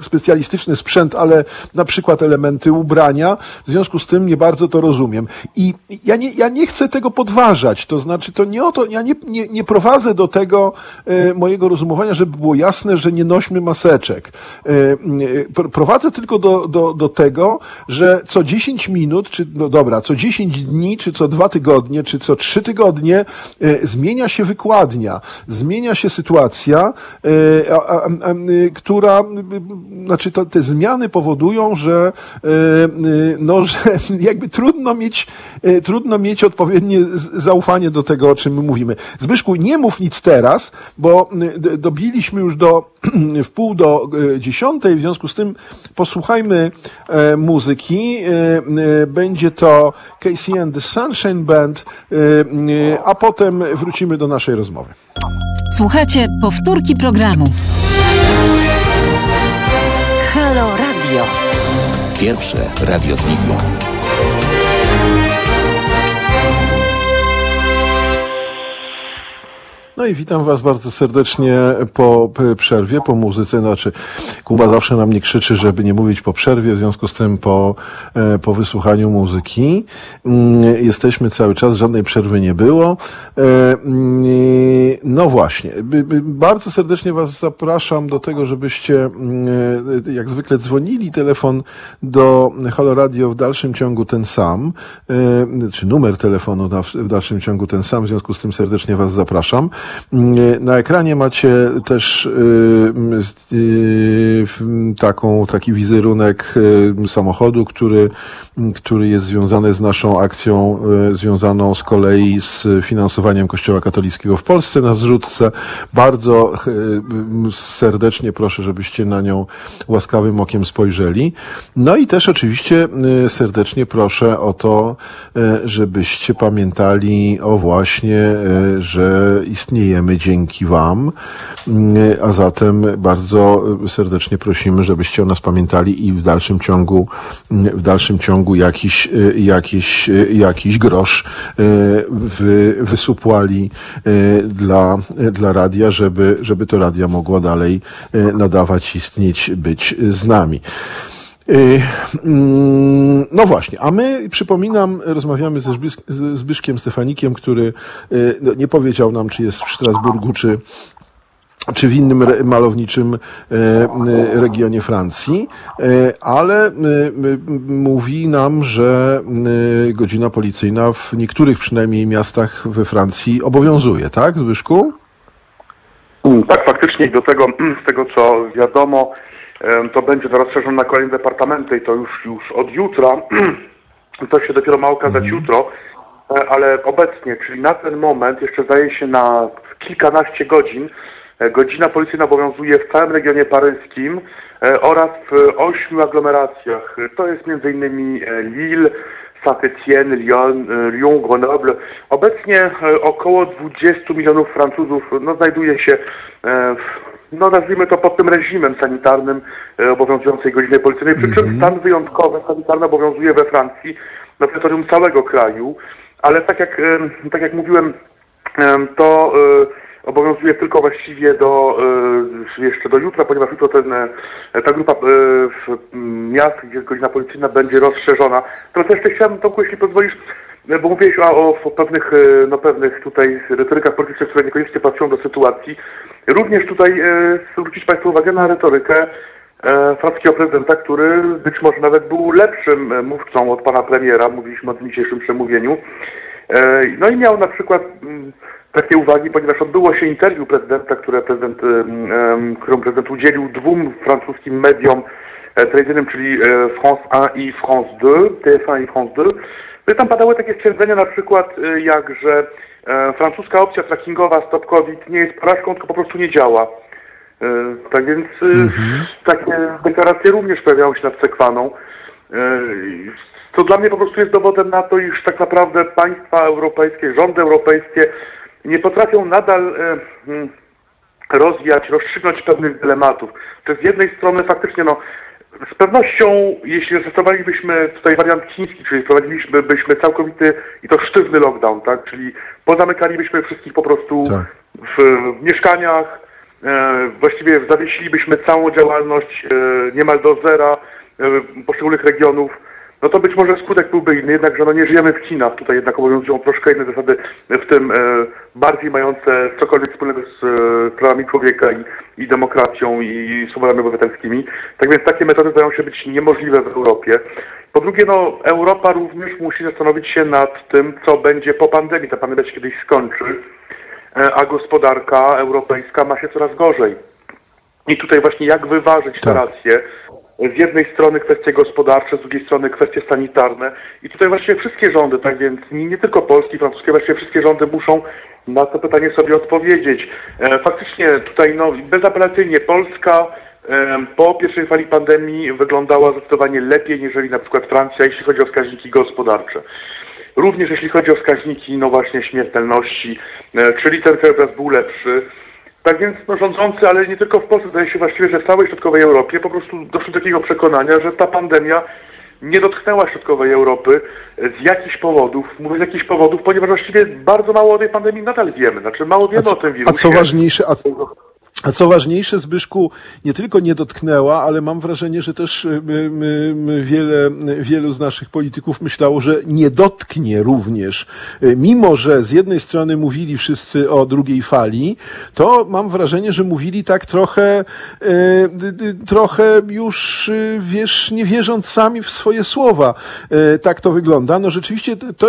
specjalistyczny sprzęt, ale na przykład elementy ubrania. W związku z tym nie bardzo to rozumiem. I ja nie, ja nie chcę tego podważać. To znaczy, to nie o to, ja nie, nie, nie prowadzę do tego e, mojego rozumowania, żeby było jasne, że nie nośmy maseczek. E, e, pr- prowadzę tylko do, do, do tego, że co 10 minut, czy no dobra, co 10 dni, czy co dwa tygodnie, czy co trzy tygodnie e, zmienia się wykładnia, zmienia się sytuacja, e, a, a, a, e, która, znaczy to, te zmiany powodują, że, e, e, no, że jakby trudno mieć, e, trudno mieć odpowiednie zaufanie do tego, o czym my mówimy. Zbyszku, nie mów nic teraz, bo d- dobiliśmy już do w pół do e, dziesiątej, w związku z tym posłuchajmy e, muzyki. E, e, będzie to Casey and the Sunshine Band, e, e, a potem wrócimy do naszej rozmowy. Słuchajcie powtórki programu. Halo Radio. Pierwsze radio z wizją. No i witam Was bardzo serdecznie po przerwie, po muzyce. Znaczy, Kuba zawsze na mnie krzyczy, żeby nie mówić po przerwie, w związku z tym po, e, po wysłuchaniu muzyki. Mm, Jesteśmy cały czas, żadnej przerwy nie było. E, mm, No właśnie, bardzo serdecznie Was zapraszam do tego, żebyście mm, e, jak zwykle dzwonili. Telefon do Halo Radio w dalszym ciągu ten sam, czy numer telefonu w dalszym ciągu ten sam, w związku z tym serdecznie Was zapraszam. Mm, Na ekranie macie też y, z- y, taką, taki wizerunek y, samochodu, który, który jest związany z naszą akcją związaną z kolei z finansowaniem Kościoła katolickiego w Polsce na zrzutce. Bardzo serdecznie proszę, żebyście na nią łaskawym okiem spojrzeli. No i też oczywiście serdecznie proszę o to, żebyście pamiętali o właśnie, że istniejemy dzięki Wam, y, a zatem bardzo serdecznie prosimy, żebyście o nas pamiętali i w dalszym ciągu, y, w dalszym ciągu jakiś, y, jakiś, y, jakiś grosz y, wy, wysupłali y, dla, y, dla radia, żeby, żeby to radia mogło dalej y, nadawać, istnieć, być z nami. Y, mm, No właśnie, a my, przypominam, rozmawiamy ze Zbyszkiem Stefanikiem, który y, no, nie powiedział nam, czy jest w Strasburgu, czy, czy w innym malowniczym e, regionie Francji, ale mówi nam, że godzina policyjna w niektórych przynajmniej miastach we Francji obowiązuje, tak, Zbyszku? Mm, Tak, faktycznie do tego, z tego co wiadomo, to będzie to rozszerzone na kolejne departamenty i to już, już od jutra. To się dopiero ma okazać jutro, e, ale obecnie, czyli na ten moment, jeszcze zdaje się na kilkanaście godzin, e, godzina policyjna obowiązuje w całym regionie paryskim e, oraz w ośmiu aglomeracjach. To jest e, Lille, Saint-Étienne, Lyon, Lyon, Grenoble. Obecnie około 20 milionów Francuzów no, znajduje się, w- no nazwijmy to pod tym reżimem sanitarnym e, obowiązującej godziny policyjnej, przy czym stan wyjątkowy sanitarny obowiązuje we Francji na terytorium całego kraju, ale tak jak, e, tak jak mówiłem, Em, to e, obowiązuje tylko właściwie do e, jeszcze do jutra, ponieważ jutro ten, e, ta grupa e, w, miast, gdzie jest godzina policyjna będzie rozszerzona. Teraz jeszcze chciałbym, Tomku, jeśli pozwolisz, e, bo mówiłeś o, o, o pewnych, e, no, pewnych tutaj retorykach politycznych, które niekoniecznie pasują do sytuacji. Również tutaj e, zwrócić Państwu uwagę na retorykę e, francuskiego prezydenta, który być może nawet był lepszym e, mówcą od pana premiera, mówiliśmy o tym dzisiejszym przemówieniu. E, No i miał na przykład mm, takie uwagi, ponieważ odbyło się interwiu prezydenta, które prezydent, em, em, którą prezydent udzielił dwóm francuskim mediom e, telewizyjnym, czyli e, France 1 i France 2, TF1 i France 2. No i tam padały takie stwierdzenia na przykład e, jak, że e, francuska opcja trackingowa Stop COVID nie jest porażką, tylko po prostu nie działa. E, Tak więc e, takie deklaracje również pojawiały się nad Sekwaną. E, Co dla mnie po prostu jest dowodem na to, iż tak naprawdę państwa europejskie, rządy europejskie nie potrafią nadal e, mm, rozwiać, rozstrzygnąć pewnych dylematów. To z jednej strony faktycznie no, z pewnością, jeśli zastosowalibyśmy tutaj wariant chiński, czyli wprowadziliśmy byśmy całkowity i to sztywny lockdown, tak? Czyli pozamykalibyśmy wszystkich po prostu Tak. w, w mieszkaniach, e, właściwie zawiesilibyśmy całą działalność e, niemal do zera e, poszczególnych regionów, no to być może skutek byłby inny, jednakże no nie żyjemy w Chinach, tutaj jednak obowiązują troszkę inne zasady, w tym e, bardziej mające cokolwiek wspólnego z e, prawami człowieka i, i demokracją i swobodami obywatelskimi. Tak więc takie metody zdają się być niemożliwe w Europie. Po drugie, no Europa również musi zastanowić się nad tym, co będzie po pandemii. Ta pandemia się kiedyś skończy, e, a gospodarka europejska ma się coraz gorzej. I tutaj właśnie jak wyważyć te Tak. racje. Z jednej strony kwestie gospodarcze, z drugiej strony kwestie sanitarne. I tutaj właściwie wszystkie rządy, tak więc nie, nie tylko polskie, francuskie, właściwie wszystkie rządy muszą na to pytanie sobie odpowiedzieć. E, faktycznie tutaj no, bezapelacyjnie Polska e, po pierwszej fali pandemii wyglądała zdecydowanie lepiej niż na przykład Francja, jeśli chodzi o wskaźniki gospodarcze. Również jeśli chodzi o wskaźniki, no właśnie, śmiertelności, e, czyli ten krajobraz był lepszy. Tak więc no, rządzący, ale nie tylko w Polsce, zdaje się właściwie, że w całej środkowej Europie po prostu doszli do takiego przekonania, że ta pandemia nie dotknęła środkowej Europy z jakichś powodów. Mówię z jakichś powodów, ponieważ właściwie bardzo mało o tej pandemii nadal wiemy. Znaczy mało A wiemy o co, tym a wirusie. co ważniejsze, a, a co ważniejsze, Zbyszku nie tylko nie dotknęła, ale mam wrażenie, że też y, y, y, wiele, wielu z naszych polityków myślało, że nie dotknie również. Mimo, że z jednej strony mówili wszyscy o drugiej fali, to mam wrażenie, że mówili tak trochę, trochę już, wiesz, nie wierząc sami w swoje słowa. Tak to wygląda. No rzeczywiście to- to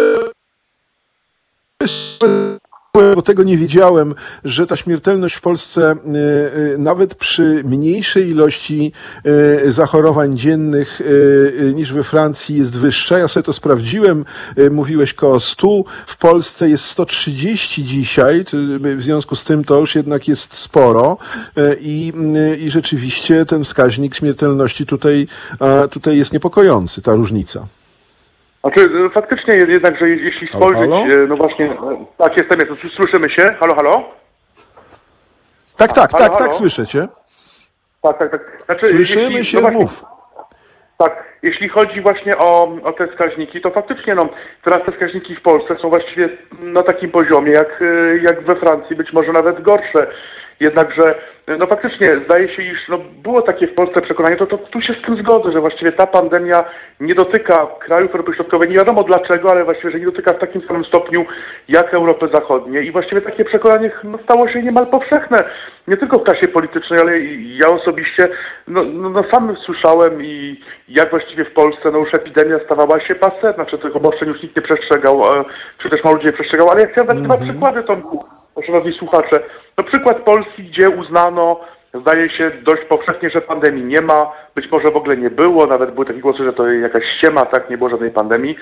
bo tego nie wiedziałem, że ta śmiertelność w Polsce y, y, nawet przy mniejszej ilości y, zachorowań dziennych niż we Francji jest wyższa. Ja sobie to sprawdziłem, mówiłeś koło 100, w Polsce jest 130 dzisiaj, w związku z tym to już jednak jest sporo i, i rzeczywiście ten wskaźnik śmiertelności tutaj, tutaj jest niepokojący, ta różnica. Znaczy, e, faktycznie jednak, że je- jeśli Halo, spojrzeć, halo? e, no właśnie, e, tak jestem, jestem, słyszymy się, halo, halo? Tak, tak, Halo, tak, halo? tak, słyszę cię. Tak, tak, tak. Znaczy, Słyszymy się, no właśnie- mów. Tak, jeśli chodzi właśnie o, o te wskaźniki, to faktycznie no, teraz te wskaźniki w Polsce są właściwie na takim poziomie jak, jak we Francji, być może nawet gorsze. Jednakże, no faktycznie zdaje się, iż no, było takie w Polsce przekonanie, to, to tu się z tym zgodzę, że właściwie ta pandemia nie dotyka krajów Europy Środkowej, nie wiadomo dlaczego, ale właściwie, że nie dotyka w takim samym stopniu jak Europy Zachodniej i właściwie takie przekonanie no, stało się niemal powszechne, nie tylko w klasie politycznej, ale i ja osobiście, no, no, no sam słyszałem i jak właściwie w Polsce no już epidemia stawała się passe, znaczy tych obostrzeń już nikt nie przestrzegał, e, czy też mało ludzi nie przestrzegał, ale ja chciałem dać dwa przykłady, Tomku, szanowni słuchacze. No przykład Polski, gdzie uznano Zdaje się dość powszechnie, że pandemii nie ma, być może w ogóle nie było, nawet były takie głosy, że to jakaś ściema, tak, nie było żadnej pandemii.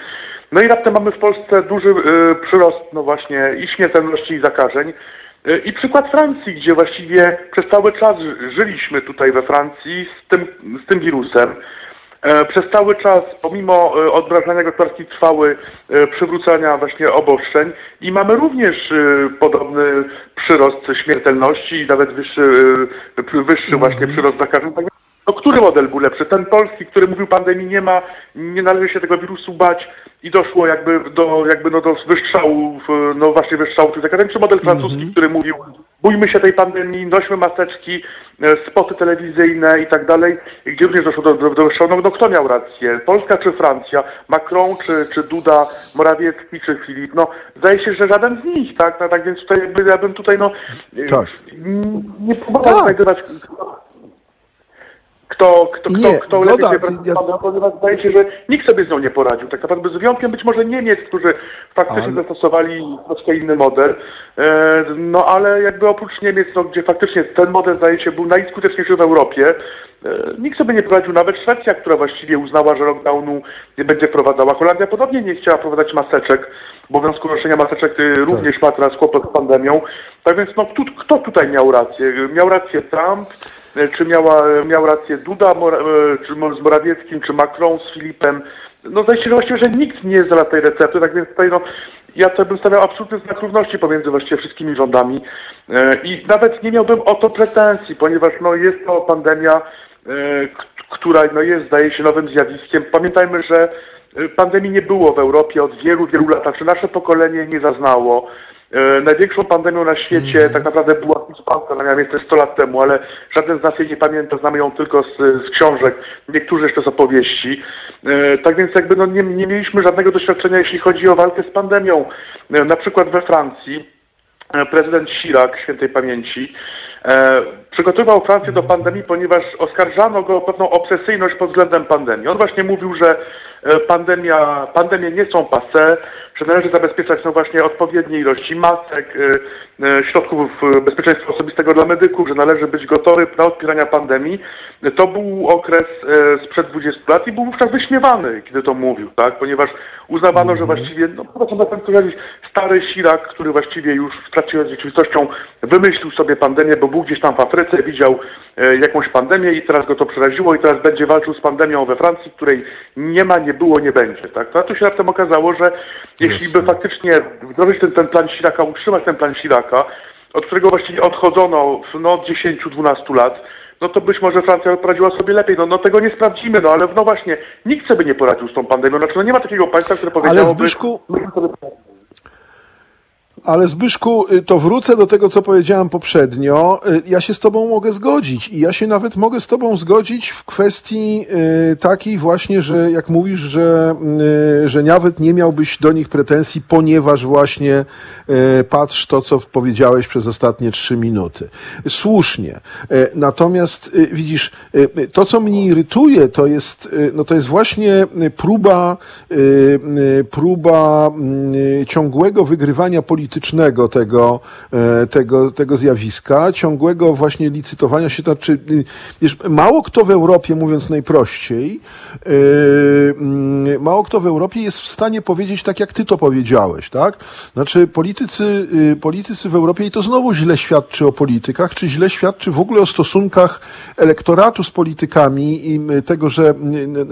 No i raptem mamy w Polsce duży y, przyrost, no właśnie, i śmiertelności, i zakażeń. Y, I przykład Francji, gdzie właściwie przez cały czas ży- żyliśmy tutaj we Francji z tym, z tym wirusem. E, Przez cały czas, pomimo e, odmrażania gospodarki, trwały e, przywrócenia właśnie obostrzeń i mamy również podobny przyrost śmiertelności i nawet wyższy, wyższy właśnie przyrost zakażeń. Tak No, który model był lepszy? Ten polski, który mówił pandemii nie ma, nie należy się tego wirusu bać i doszło jakby do, jakby no do wystrzału, no właśnie wystrzału tych model francuski, który mówił bójmy się tej pandemii, nośmy maseczki, e, spoty telewizyjne i tak dalej, gdzie również doszło do, do, do wystrzału. No, no kto miał rację? Polska czy Francja? Macron czy, czy Duda? Morawiecki czy Filip? No zdaje się, że żaden z nich, tak? No, tak więc tutaj jakby ja bym tutaj no Tak. nie próbował Tak. znajdować kto, kto, Nie, kto, kto zgoda, lepiej się ja- ponieważ zdaje się, że nikt sobie z nią nie poradził. Tak naprawdę z wyjątkiem być może Niemiec, którzy faktycznie Ale- zastosowali troszkę inny model. E, no ale jakby oprócz Niemiec, no, gdzie faktycznie ten model zdaje się był najskuteczniejszy w Europie, nikt sobie nie poradził. Nawet Szwecja, która właściwie uznała, że lockdownu nie będzie wprowadzała. Holandia podobnie nie chciała wprowadzać maseczek. Obowiązku noszenia maseczek y, również ma teraz kłopot z pandemią. Tak więc no, tu, kto tutaj miał rację? Miał rację Trump, e, czy miała, miał rację Duda e, czy z Morawieckim, czy Macron z Filipem. No zdaje się że właściwie, że nikt nie zna tej recepty, tak więc tutaj no, ja to bym stawiał absolutny znak równości pomiędzy właściwie wszystkimi rządami e, i nawet nie miałbym o to pretensji, ponieważ no, jest to pandemia, e, która no, jest zdaje się nowym zjawiskiem. Pamiętajmy, że e, pandemii nie było w Europie od wielu, wielu lat, znaczy nasze pokolenie nie zaznało. E, Największą pandemią na świecie tak naprawdę była ona miała miejsce 100 lat temu, ale żaden z nas jej nie pamięta, znamy ją tylko z, z książek, niektórzy jeszcze z opowieści. E, Tak więc jakby no nie, nie mieliśmy żadnego doświadczenia, jeśli chodzi o walkę z pandemią. E, Na przykład we Francji e, prezydent Chirac, świętej pamięci, e, przygotowywał Francję do pandemii, ponieważ oskarżano go o pewną obsesyjność pod względem pandemii. On właśnie mówił, że e, pandemia, pandemie nie są passe, że należy zabezpieczać no właśnie odpowiednie ilości masek, e, e, środków e, bezpieczeństwa osobistego dla medyków, że należy być gotowy na odpierania pandemii. To był okres sprzed 20 lat i był wówczas wyśmiewany, kiedy to mówił, tak? Ponieważ uznawano, że właściwie, no to na pewno powiedzieć, stary Sirak, który właściwie już w trakcie z rzeczywistością wymyślił sobie pandemię, bo był gdzieś tam w Afryce, widział jakąś pandemię i teraz go to przeraziło i teraz będzie walczył z pandemią we Francji, której nie ma, nie było, nie będzie, tak? No a tu się raptem okazało, że jeśli by faktycznie wdrożyć ten, ten plan Siraka, utrzymać ten plan Siraka, od którego właściwie odchodzono no, od 10-12 lat, no to być może Francja poradziła sobie lepiej. No, no tego nie sprawdzimy, no ale no właśnie, nikt sobie nie poradził z tą pandemią. Znaczy, no nie ma takiego państwa, które powiedziałoby... Zbyszku- "My sobie poradzimy". Ale Zbyszku, y, to wrócę do tego, co powiedziałem poprzednio. Y, Ja się z Tobą mogę zgodzić i ja się nawet mogę z Tobą zgodzić w kwestii y, takiej właśnie, że jak mówisz, że, że nawet nie miałbyś do nich pretensji, ponieważ właśnie patrz to, co powiedziałeś przez ostatnie trzy minuty. Słusznie. Natomiast widzisz, to, co mnie irytuje, to jest, no to jest właśnie próba, próba y, ciągłego wygrywania politycznego tego, e, tego, tego zjawiska, ciągłego właśnie licytowania się, to znaczy, y, wiesz, mało kto w Europie, mówiąc najprościej, y, mm, mało kto w Europie jest w stanie powiedzieć tak, jak ty to powiedziałeś, tak? Znaczy, politycy, y, politycy w Europie, i to znowu źle świadczy o politykach, czy źle świadczy w ogóle o stosunkach elektoratu z politykami i tego, że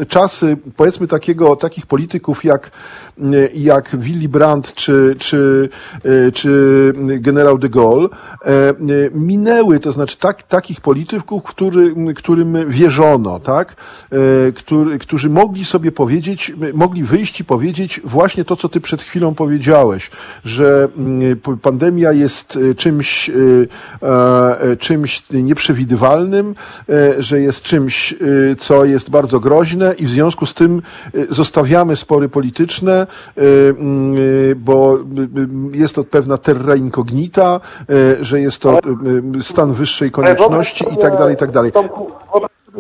czasy, powiedzmy, takiego, takich polityków jak, jak Willy Brandt czy, czy, czy generał de Gaulle e, minęły, to znaczy tak, takich polityków, który, którym wierzono, tak? E, Który, którzy mogli sobie powiedzieć, mogli wyjść i powiedzieć właśnie to, co ty przed chwilą powiedziałeś, że mm, pandemia jest e, czymś, e, e, czymś nieprzewidywalnym, e, że jest czymś, e, co jest bardzo groźne i w związku z tym e, zostawiamy spory polityczne, e, mm, e, bo e, jest to pewna terra incognita, e, że jest to e, stan wyższej konieczności i tak dalej, i tak dalej.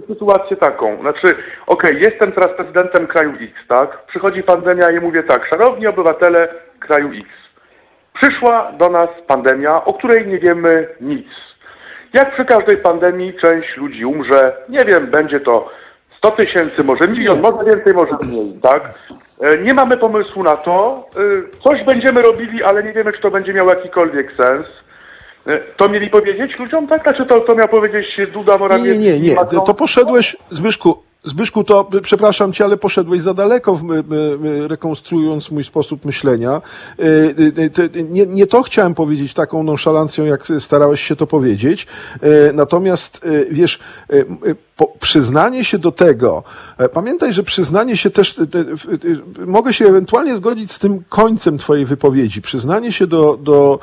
Sytuację taką, znaczy, okej, jestem teraz prezydentem kraju X, tak? Przychodzi pandemia i mówię tak, szanowni obywatele kraju X, przyszła do nas pandemia, o której nie wiemy nic. jak przy każdej pandemii część ludzi umrze, nie wiem, będzie to 100 tysięcy, może milion, może więcej, może mniej, tak? E, Nie mamy pomysłu na to, E, coś będziemy robili, ale nie wiemy, czy to będzie miało jakikolwiek sens. E, To mieli powiedzieć ludziom, tak? Znaczy to, to miał powiedzieć Duda Morawiecki? nie, nie, nie. Macron? To poszedłeś, Zbyszku, Zbyszku, to przepraszam cię, ale poszedłeś za daleko, w, y, y, rekonstruując mój sposób myślenia. Nie, nie to chciałem powiedzieć taką nonszalancją, jak starałeś się to powiedzieć. Natomiast, wiesz, przyznanie się do tego, e, pamiętaj, że przyznanie się też, y, y, mogę się ewentualnie zgodzić z tym końcem twojej wypowiedzi, przyznanie się do, do,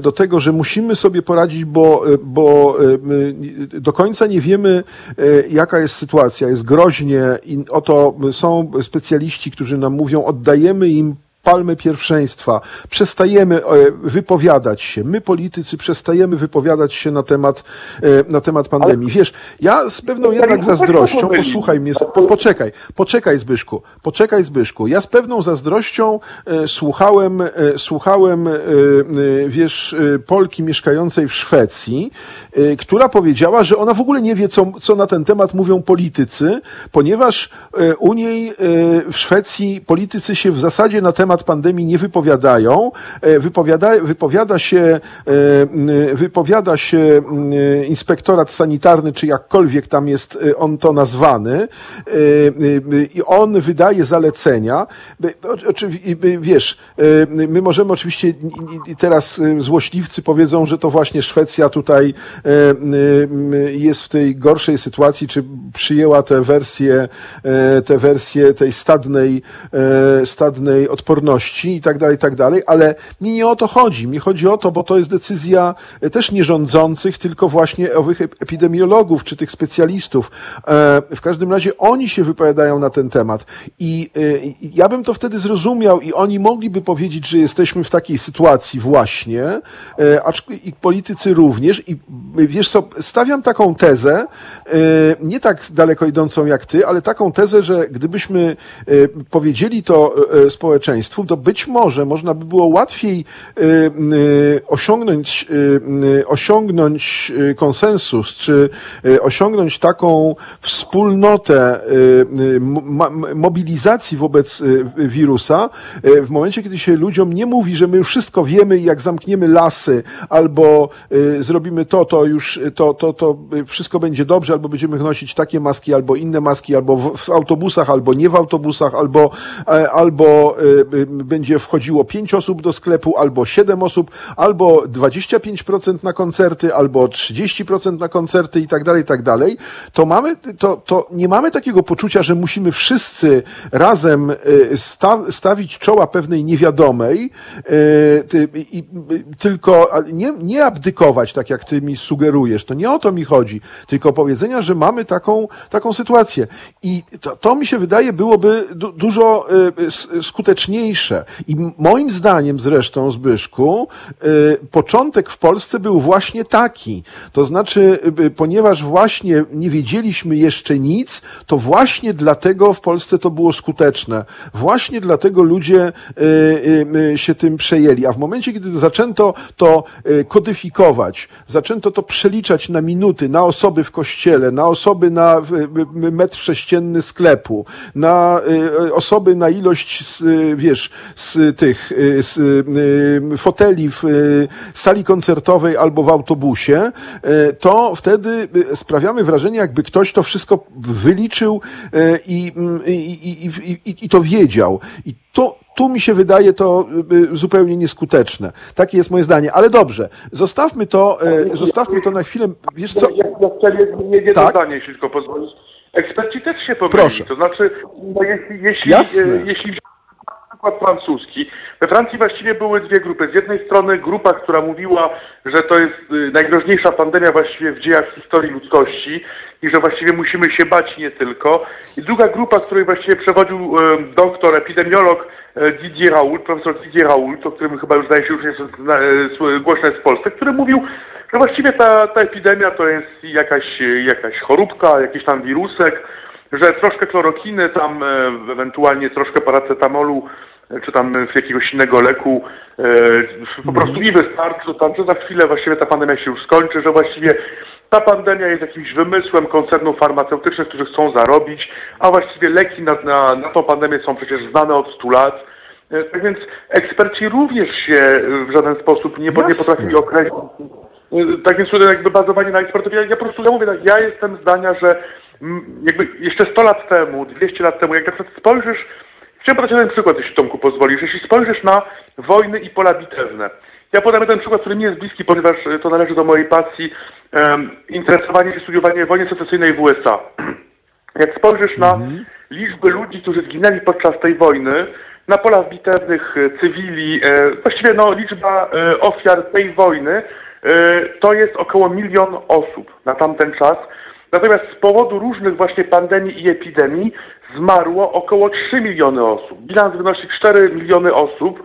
do tego, że musimy sobie poradzić, bo, bo do końca nie wiemy, jaka jest sytuacja, jest groźnie i oto są specjaliści, którzy nam mówią, oddajemy im palmę pierwszeństwa. Przestajemy e, wypowiadać się. My, politycy, przestajemy wypowiadać się na temat, e, na temat pandemii. Wiesz, ja z pewną jednak zazdrością, posłuchaj mnie, po, poczekaj, poczekaj Zbyszku, poczekaj Zbyszku. Ja z pewną zazdrością e, słuchałem, e, słuchałem, e, wiesz, Polki mieszkającej w Szwecji, która powiedziała, że ona w ogóle nie wie, co, co na ten temat mówią politycy, ponieważ u niej w Szwecji politycy się w zasadzie na temat pandemii nie wypowiadają. E, Wypowiada, wypowiada się, e, m, wypowiada się inspektorat sanitarny, czy jakkolwiek tam jest e, on to nazwany, e, e, i on wydaje zalecenia. Wiesz, e, my możemy oczywiście teraz e, złośliwcy powiedzą, że to właśnie Szwecja tutaj e, jest w tej gorszej sytuacji, czy przyjęła tę wersję, e, tę wersję tej stadnej, e, stadnej odporności i tak dalej, i tak dalej, ale mi nie o to chodzi. Mi chodzi o to, bo to jest decyzja e, też nie rządzących, tylko właśnie owych ep- epidemiologów, czy tych specjalistów. E, W każdym razie oni się wypowiadają na ten temat i e, i ja bym to wtedy zrozumiał i oni mogliby powiedzieć, że jesteśmy w takiej sytuacji właśnie, e, acz i politycy również i wiesz co, stawiam taką tezę, nie tak daleko idącą jak ty, ale taką tezę, że gdybyśmy powiedzieli to e, społeczeństwu, to być może można by było łatwiej m, e, osiągnąć, m, osiągnąć konsensus, czy osiągnąć taką wspólnotę mobilizacji wobec wirusa, w momencie, kiedy się ludziom nie mówi, że my już wszystko wiemy i jak zamkniemy lasy, albo zrobimy to, to już to, to, to wszystko będzie dobrze, albo będziemy nosić takie maski, albo inne maski, albo w, autobusach, albo nie w autobusach, albo, e, albo będzie wchodziło pięć osób do sklepu, albo siedem osób, albo 25% na koncerty, albo 30% na koncerty i tak dalej, i tak dalej, to mamy, to, to nie mamy takiego poczucia, że musimy wszyscy razem sta, stawić czoła pewnej niewiadomej, i, tylko nie, nie abdykować, tak jak ty mi sugerujesz. To nie o to mi chodzi, tylko powiedzenia, że mamy taką, taką sytuację. I to, to mi się wydaje byłoby du, dużo e, I moim zdaniem zresztą, Zbyszku, e, początek w Polsce był właśnie taki. To znaczy, e, ponieważ właśnie nie wiedzieliśmy jeszcze nic, to właśnie dlatego w Polsce to było skuteczne. Właśnie dlatego ludzie e, się tym przejęli. A w momencie, kiedy zaczęto to kodyfikować, zaczęto to przeliczać na minuty, na osoby w kościele, na osoby na metr sześcienny sklepu, na osoby na ilość, s- z tych e, z e, foteli w sali koncertowej albo w autobusie, to wtedy sprawiamy wrażenie, jakby ktoś to wszystko wyliczył i, i, i, i, to wiedział. I to, tu mi się wydaje to y, zupełnie nieskuteczne. Takie jest moje zdanie. Ale dobrze, zostawmy to, zostawmy to na chwilę. Wiesz co? Ja, ja chciałem jedno- Tak? zdanie, jeśli tylko pozwolisz. Eksperci też się pomylili. Proszę. To znaczy, no jeśli, jeśli, Jasne. e, jeśli przykład francuski, we Francji właściwie były dwie grupy. Z jednej strony grupa, która mówiła, że to jest y, najgroźniejsza pandemia właściwie w dziejach historii ludzkości i że właściwie musimy się bać nie tylko. I druga grupa, której właściwie przewodził e, doktor, epidemiolog e, Didier Raoult, profesor Didier Raoult, o którym chyba już zdaje się już jest głośne jest Polsce, który mówił, że właściwie ta, ta epidemia to jest jakaś, jakaś choróbka, jakiś tam wirusek, że troszkę chlorokiny, tam e, ewentualnie troszkę paracetamolu czy tam jakiegoś innego leku, e, po prostu i wystarczy, że, tam, że za chwilę właściwie ta pandemia się już skończy, że właściwie ta pandemia jest jakimś wymysłem koncernów farmaceutycznych, którzy chcą zarobić, a właściwie leki na, na, na tą pandemię są przecież znane od 100 lat. E, Tak więc eksperci również się w żaden sposób nie, nie potrafili określić. E, Tak więc tutaj jakby bazowanie na ekspertów, ja, ja po prostu ja mówię tak, ja jestem zdania, że jakby jeszcze 100 lat temu, 200 lat temu, jak na przykład spojrzysz, chciałem podać jeden przykład, jeśli Tomku pozwolisz, jeśli spojrzysz na wojny i pola bitewne. Ja podam jeden przykład, który mi jest bliski, ponieważ e, to należy do mojej pasji, em, interesowanie się, studiowanie wojny secesyjnej w USA. Jak spojrzysz na liczby ludzi, którzy zginęli podczas tej wojny, na polach bitewnych e, cywili, e, właściwie no, liczba ofiar tej wojny to jest około milion osób na tamten czas. Natomiast z powodu różnych właśnie pandemii i epidemii zmarło około 3 miliony osób. Bilans wynosi 4 miliony osób,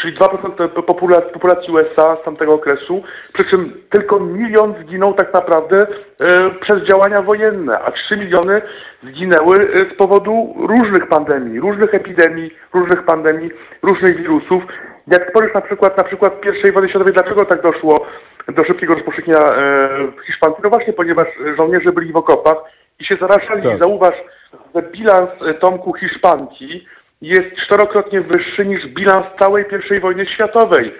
czyli 2% popula- populacji USA z tamtego okresu, przy czym tylko milion zginął tak naprawdę e, przez działania wojenne, a 3 miliony zginęły e, z powodu różnych pandemii, różnych epidemii, różnych pandemii, różnych wirusów. Jak spojrzysz na przykład na przykład I wojny światowej, dlaczego tak doszło do szybkiego rozpowszechnienia e, w Hiszpanii? No właśnie, ponieważ żołnierze byli w okopach i się zarażali. Tak. I zauważ, bilans e, Tomku Hiszpanki jest czterokrotnie wyższy niż bilans całej I wojny światowej.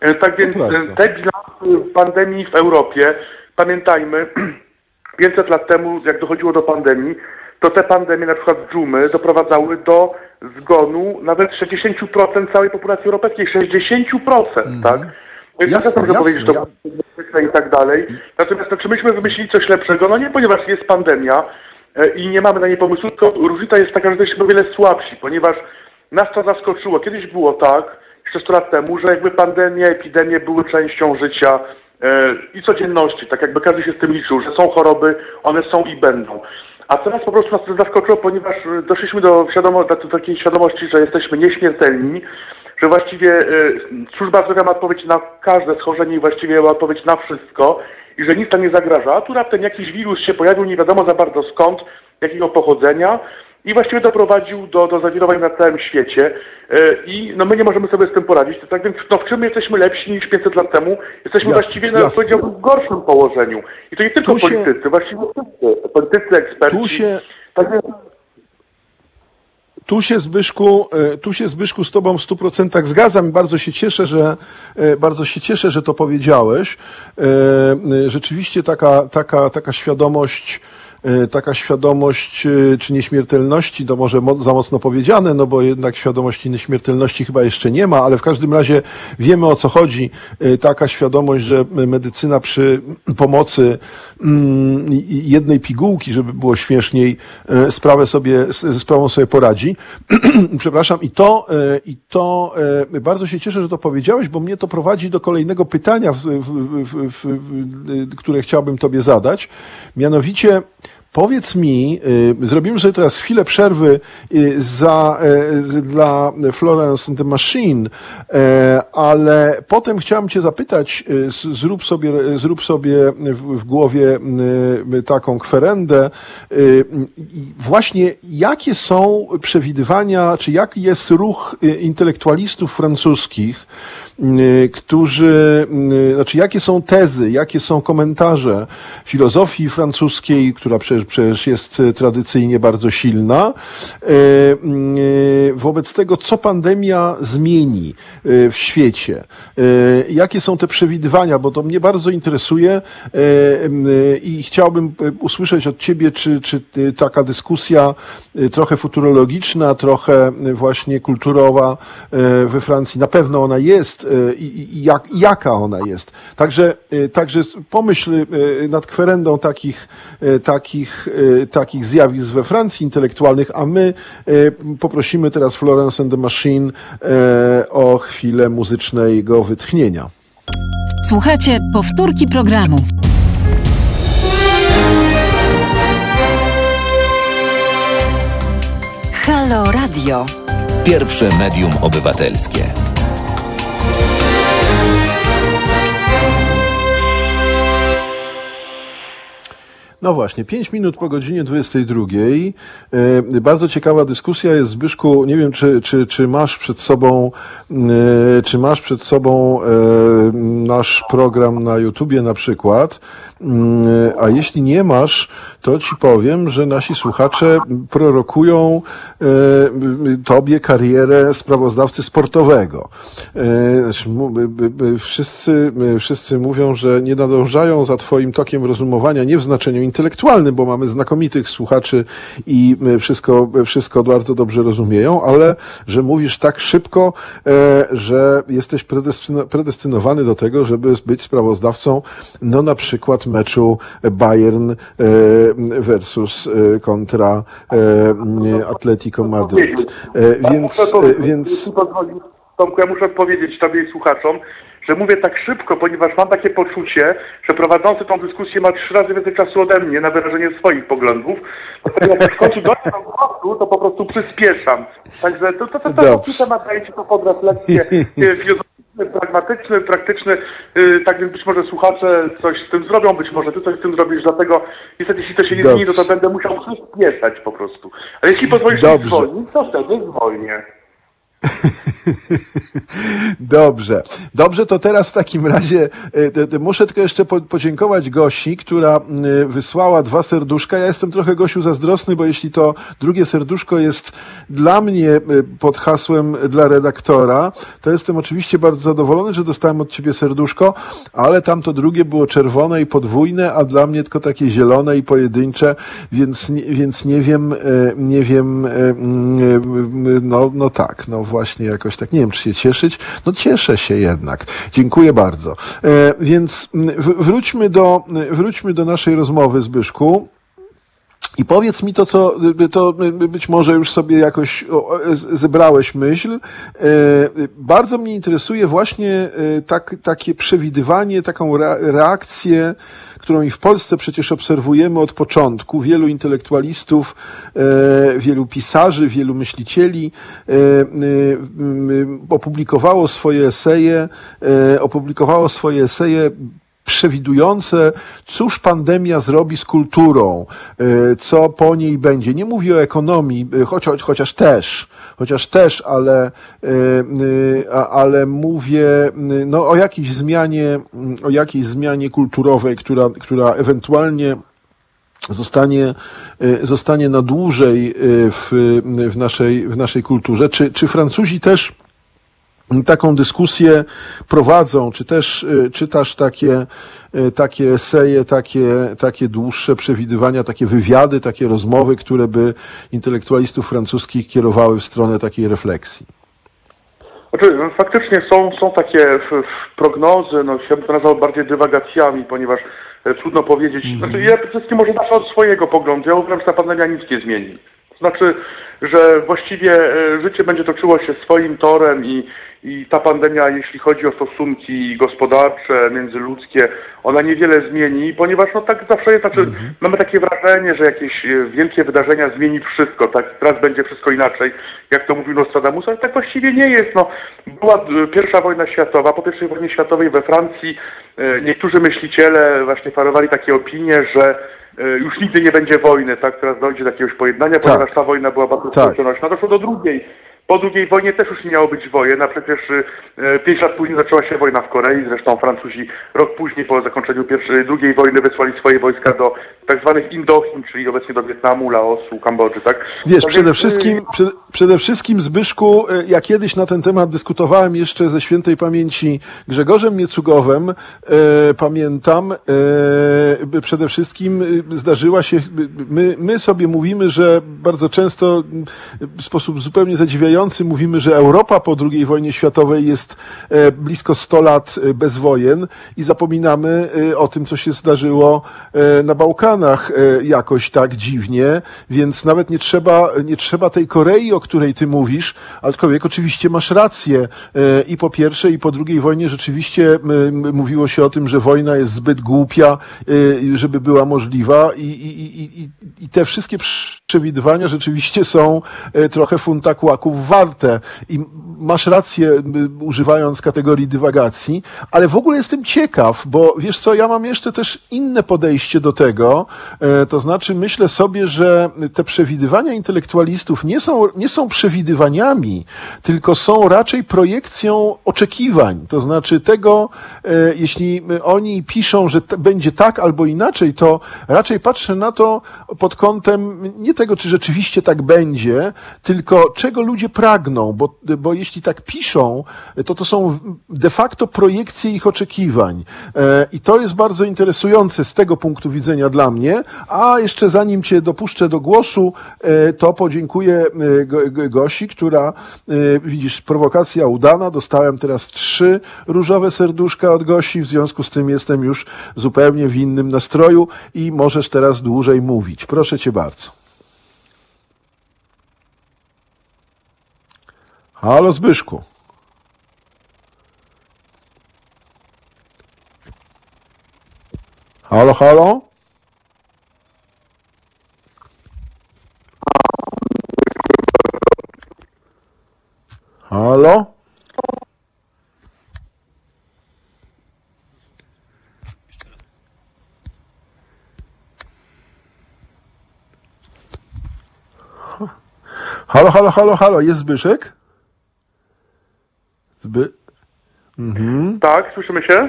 E, Tak więc e, te bilansy pandemii w Europie, pamiętajmy, 500 lat temu, jak dochodziło do pandemii, to te pandemie, na przykład dżumy, doprowadzały do zgonu nawet 60% całej populacji europejskiej. 60%, tak? Więc Jasne, czasem jasne, powiedzieć, że to bezpieczne i tak dalej. Natomiast to, czy myśmy wymyślili coś lepszego? No nie, ponieważ jest pandemia i nie mamy na niej pomysłu, tylko różnica jest taka, że jesteśmy o wiele słabsi, ponieważ nas to zaskoczyło. Kiedyś było tak, jeszcze 100 lat temu, że jakby pandemia, epidemie były częścią życia e, i codzienności, tak jakby każdy się z tym liczył, że są choroby, one są i będą. A teraz po prostu nas to zaskoczyło, ponieważ e, doszliśmy do, wiadomo, do, takiej świadomości, że jesteśmy nieśmiertelni, że właściwie e, służba zdrowia ma odpowiedź na każde schorzenie i właściwie ma odpowiedź na wszystko i że nic tam nie zagraża. A tu raptem jakiś wirus się pojawił, nie wiadomo za bardzo skąd, jakiego pochodzenia i właściwie doprowadził do, do zawirowań na całym świecie e, i no my nie możemy sobie z tym poradzić. Tak więc no, w czym jesteśmy lepsi niż 500 lat temu? Jesteśmy Jasne, właściwie, jasne. powiedziałbym, w gorszym położeniu. I to nie tylko Tu się- politycy, właściwie wszyscy, politycy, eksperci. Tu się- Tak więc Tu się Zbyszku, e, tu się Zbyszku z Tobą w stu procentach zgadzam i bardzo się cieszę, że e, bardzo się cieszę, że to powiedziałeś. E, Rzeczywiście taka, taka, taka świadomość taka świadomość e, czy nieśmiertelności, to może mo- za mocno powiedziane, no bo jednak świadomości nieśmiertelności chyba jeszcze nie ma, ale w każdym razie wiemy o co chodzi. E, Taka świadomość, że medycyna przy pomocy mm, jednej pigułki, żeby było śmieszniej, e, sprawę sobie, sprawą sobie poradzi. Przepraszam, i to, e, i to e, bardzo się cieszę, że to powiedziałeś, bo mnie to prowadzi do kolejnego pytania, w, w, w, które chciałbym Tobie zadać. Mianowicie, Powiedz mi, y, zrobimy sobie teraz chwilę przerwy y, za, y, dla Florence and the Machine, ale potem chciałem Cię zapytać, zrób sobie, zrób sobie w, głowie taką kwerendę, właśnie jakie są przewidywania, czy jaki jest ruch intelektualistów francuskich, którzy, y, znaczy jakie są tezy, jakie są komentarze filozofii francuskiej, która przecież, przecież jest y, tradycyjnie bardzo silna, y, y, wobec tego, co pandemia zmieni y, w świecie, y, jakie są te przewidywania, bo to mnie bardzo interesuje y, y, i chciałbym y, usłyszeć od Ciebie, czy, czy y, taka dyskusja y, trochę futurologiczna, trochę y, właśnie kulturowa y, we Francji, na pewno ona jest y, i i jak, i jaka ona jest. Także, y, także pomyśl y, nad kwerendą takich, y, takich, y, takich zjawisk we Francji intelektualnych, a my y, poprosimy teraz Florence and the Machine y, o chwilę muzycznego wytchnienia. Słuchajcie powtórki programu. Halo Radio. Pierwsze medium obywatelskie. No właśnie, 5 minut po godzinie 22. E, Bardzo ciekawa dyskusja jest, Zbyszku, nie wiem, czy, czy, czy masz przed sobą, e, czy masz przed sobą e, nasz program na YouTubie na przykład, Mm, a jeśli nie masz, to ci powiem, że nasi słuchacze prorokują e, tobie karierę sprawozdawcy sportowego. E, znaczy, by- by Wszyscy, wszyscy mówią, że nie nadążają za twoim tokiem rozumowania, nie w znaczeniu intelektualnym, bo mamy znakomitych słuchaczy i wszystko, wszystko bardzo dobrze rozumieją, ale że mówisz tak szybko, e, że jesteś predestyno- predestynowany do tego, żeby być sprawozdawcą, no na przykład meczu Bayern e, versus e, kontra e, Atletico Madryt. E, Więc, powiedzieć, więc Tomku, ja muszę odpowiedzieć Tobie i słuchaczom, że mówię tak szybko, ponieważ mam takie poczucie, że prowadzący tą dyskusję ma trzy razy więcej czasu ode mnie na wyrażenie swoich poglądów. Natomiast jak dojdę do głosu, to po prostu przyspieszam. Także to, to, to, to, to temat daje Ci to pod refleksję filozoficzny, pragmatyczny, praktyczny. e, Tak więc być może słuchacze coś z tym zrobią, być może Ty coś z tym zrobisz, dlatego niestety jeśli to się nie Dobrze. zmieni, no to będę musiał przyspieszać po prostu. Ale jeśli pozwolisz mi Dobrze. zwolnić, to wtedy zwolnię. Dobrze. Dobrze, to teraz w takim razie e, muszę tylko jeszcze po, podziękować Gosi, która wysłała dwa serduszka. Ja jestem trochę Gosiu zazdrosny, bo jeśli to drugie serduszko jest dla mnie e, pod hasłem dla redaktora, to jestem oczywiście bardzo zadowolony, że dostałem od ciebie serduszko, ale tamto drugie było czerwone i podwójne, a dla mnie tylko takie zielone i pojedyncze, więc, więc nie wiem, e, nie wiem, no, no tak, no właśnie jakoś tak, nie wiem czy się cieszyć, no cieszę się jednak. Dziękuję bardzo. E, Więc mm, wróćmy do, wróćmy do naszej rozmowy, Zbyszku. I powiedz mi to, co to być może już sobie jakoś zebrałeś myśl. Bardzo mnie interesuje właśnie tak, takie przewidywanie, taką rea- reakcję, którą i w Polsce przecież obserwujemy od początku. Wielu intelektualistów, wielu pisarzy, wielu myślicieli opublikowało swoje eseje, opublikowało swoje eseje przewidujące, cóż pandemia zrobi z kulturą, e, co po niej będzie. Nie mówię o ekonomii, choć, choć, chociaż też, chociaż też, ale, a- ale mówię no, o jakiejś zmianie, m, o jakiejś zmianie kulturowej, która, która ewentualnie zostanie, zostanie na dłużej w, w, naszej, w naszej kulturze. Czy, czy Francuzi też taką dyskusję prowadzą, czy też y, czytasz takie, y, takie eseje, takie, takie dłuższe przewidywania, takie wywiady, takie rozmowy, które by intelektualistów francuskich kierowały w stronę takiej refleksji? Znaczy, faktycznie są, są takie prognozy, no ja bym to nazwał bardziej dywagacjami, ponieważ e, trudno powiedzieć. Znaczy, ja przede wszystkim może zacznę od swojego poglądu. Ja uważam, że ta pandemia nic nie zmieni. To znaczy, że właściwie e, życie będzie toczyło się swoim torem i, i ta pandemia, jeśli chodzi o stosunki gospodarcze, międzyludzkie, ona niewiele zmieni, ponieważ no tak zawsze jest, znaczy mamy takie wrażenie, że jakieś e, wielkie wydarzenia zmieni wszystko, tak teraz będzie wszystko inaczej, jak to mówił Nostradamus, ale tak właściwie nie jest. No, była e, pierwsza wojna światowa, po pierwszej wojnie światowej we Francji e, niektórzy myśliciele właśnie farowali takie opinie, że już nigdy nie będzie wojny, tak, teraz dojdzie do jakiegoś pojednania, ponieważ ta wojna była bardzo Tak. skuteczna. Doszło do drugiej. Po drugiej wojnie też już nie miało być wojen, a przecież e, pięć lat później zaczęła się wojna w Korei, zresztą Francuzi rok później po zakończeniu pierwszej, drugiej wojny wysłali swoje wojska do tak zwanych Indochin, czyli obecnie do Wietnamu, Laosu, Kambodży, tak? Wiesz, Tak przede więc, wszystkim, przede, przede wszystkim Zbyszku, e, ja kiedyś na ten temat dyskutowałem jeszcze ze świętej pamięci Grzegorzem Miecugowem, e, pamiętam, e, przede wszystkim zdarzyła się, my, my sobie mówimy, że bardzo często w sposób zupełnie zadziwiający mówimy, że Europa po II wojnie światowej jest e, blisko 100 lat e, bez wojen i zapominamy e, o tym, co się zdarzyło na Bałkanach jakoś tak dziwnie, więc nawet nie trzeba, nie trzeba tej Korei, o której ty mówisz, aczkolwiek oczywiście masz rację i po pierwszej i po drugiej wojnie rzeczywiście mówiło się o tym, że wojna jest zbyt głupia, żeby była możliwa i, i, i, i, te wszystkie przewidywania rzeczywiście są trochę funta kłaków warte i masz rację, używając kategorii dywagacji, ale w ogóle jestem ciekaw, bo wiesz co, ja mam jeszcze też inne podejście do tego, e, to znaczy myślę sobie, że te przewidywania intelektualistów nie są, nie są przewidywaniami, tylko są raczej projekcją oczekiwań, to znaczy tego, e, jeśli oni piszą, że będzie tak albo inaczej, to raczej patrzę na to pod kątem nie tego, czy rzeczywiście tak będzie, tylko czego ludzie pragną, bo, bo jeśli tak piszą, to to są de facto projekcje ich oczekiwań. E, I to jest bardzo interesujące z tego punktu widzenia dla mnie. A jeszcze zanim Cię dopuszczę do głosu, e, to podziękuję e, Go- Go- Gosi, która, widzisz, prowokacja udana. Dostałem teraz trzy różowe serduszka od Gosi, w związku z tym jestem już zupełnie w innym nastroju i możesz teraz dłużej mówić. Proszę Cię bardzo. Halo Zbyszku. Halo, halo? Halo? Halo, halo, halo, halo, jest Zbyszek? Zby... Tak, słyszymy się?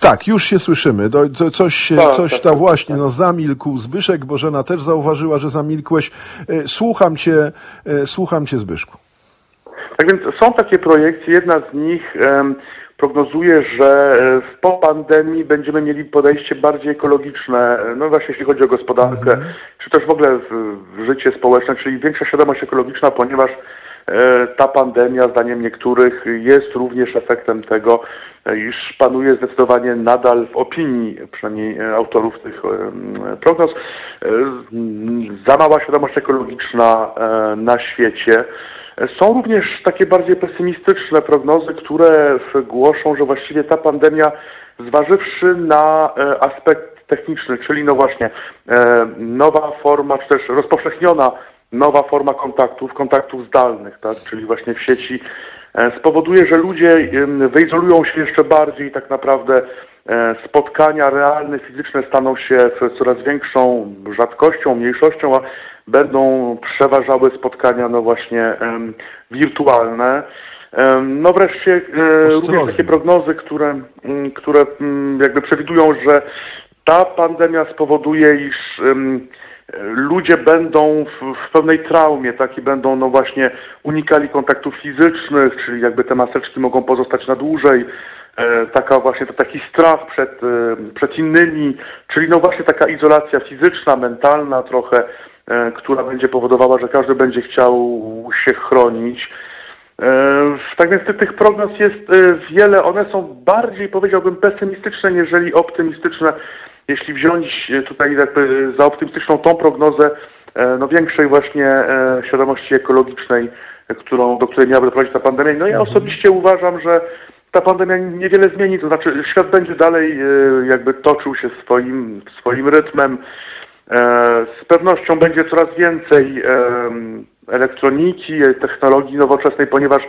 Tak, już się słyszymy. Do, co, coś Tak, coś tak, tam tak, właśnie, no zamilkł Zbyszek. Bożena też zauważyła, że zamilkłeś. E, Słucham cię, e, słucham cię Zbyszku. Tak więc są takie projekcje. Jedna z nich em, prognozuje, że e, w- po pandemii będziemy mieli podejście bardziej ekologiczne, no właśnie jeśli chodzi o gospodarkę, czy też w ogóle w, w życie społeczne, czyli większa świadomość ekologiczna, ponieważ ta pandemia, zdaniem niektórych, jest również efektem tego, e, iż panuje zdecydowanie nadal w opinii, przynajmniej e, autorów tych prognoz, e, za mała świadomość ekologiczna e, na świecie. Są również takie bardziej pesymistyczne prognozy, które głoszą, że właściwie ta pandemia, zważywszy na e, aspekt techniczny, czyli no właśnie e, nowa forma, czy też rozpowszechniona nowa forma kontaktów, kontaktów zdalnych, tak, czyli właśnie w sieci, e, spowoduje, że ludzie wyizolują się jeszcze bardziej tak naprawdę e, spotkania realne, fizyczne staną się coraz większą rzadkością, mniejszością, a będą przeważały spotkania no właśnie wirtualne. No wreszcie e, Ostrożnie. również takie prognozy, które, mm, które mm, jakby przewidują, że ta pandemia spowoduje, iż ludzie będą w, w pełnej traumie, tak i będą no właśnie unikali kontaktów fizycznych, czyli jakby te maseczki mogą pozostać na dłużej. E, taka właśnie to taki strach przed, e, przed innymi, czyli no właśnie taka izolacja fizyczna, mentalna trochę, e, która będzie powodowała, że każdy będzie chciał się chronić. E, Tak więc ty- tych prognoz jest e, wiele, one są bardziej powiedziałbym pesymistyczne, niżeli optymistyczne. Jeśli wziąć e, tutaj jakby za optymistyczną tą prognozę e, no większej właśnie e, świadomości ekologicznej, którą, do której miałaby doprowadzić ta pandemia. No ja osobiście uważam, że ta pandemia niewiele zmieni, to znaczy świat będzie dalej jakby toczył się swoim, swoim rytmem. Z pewnością będzie coraz więcej elektroniki, technologii nowoczesnej, ponieważ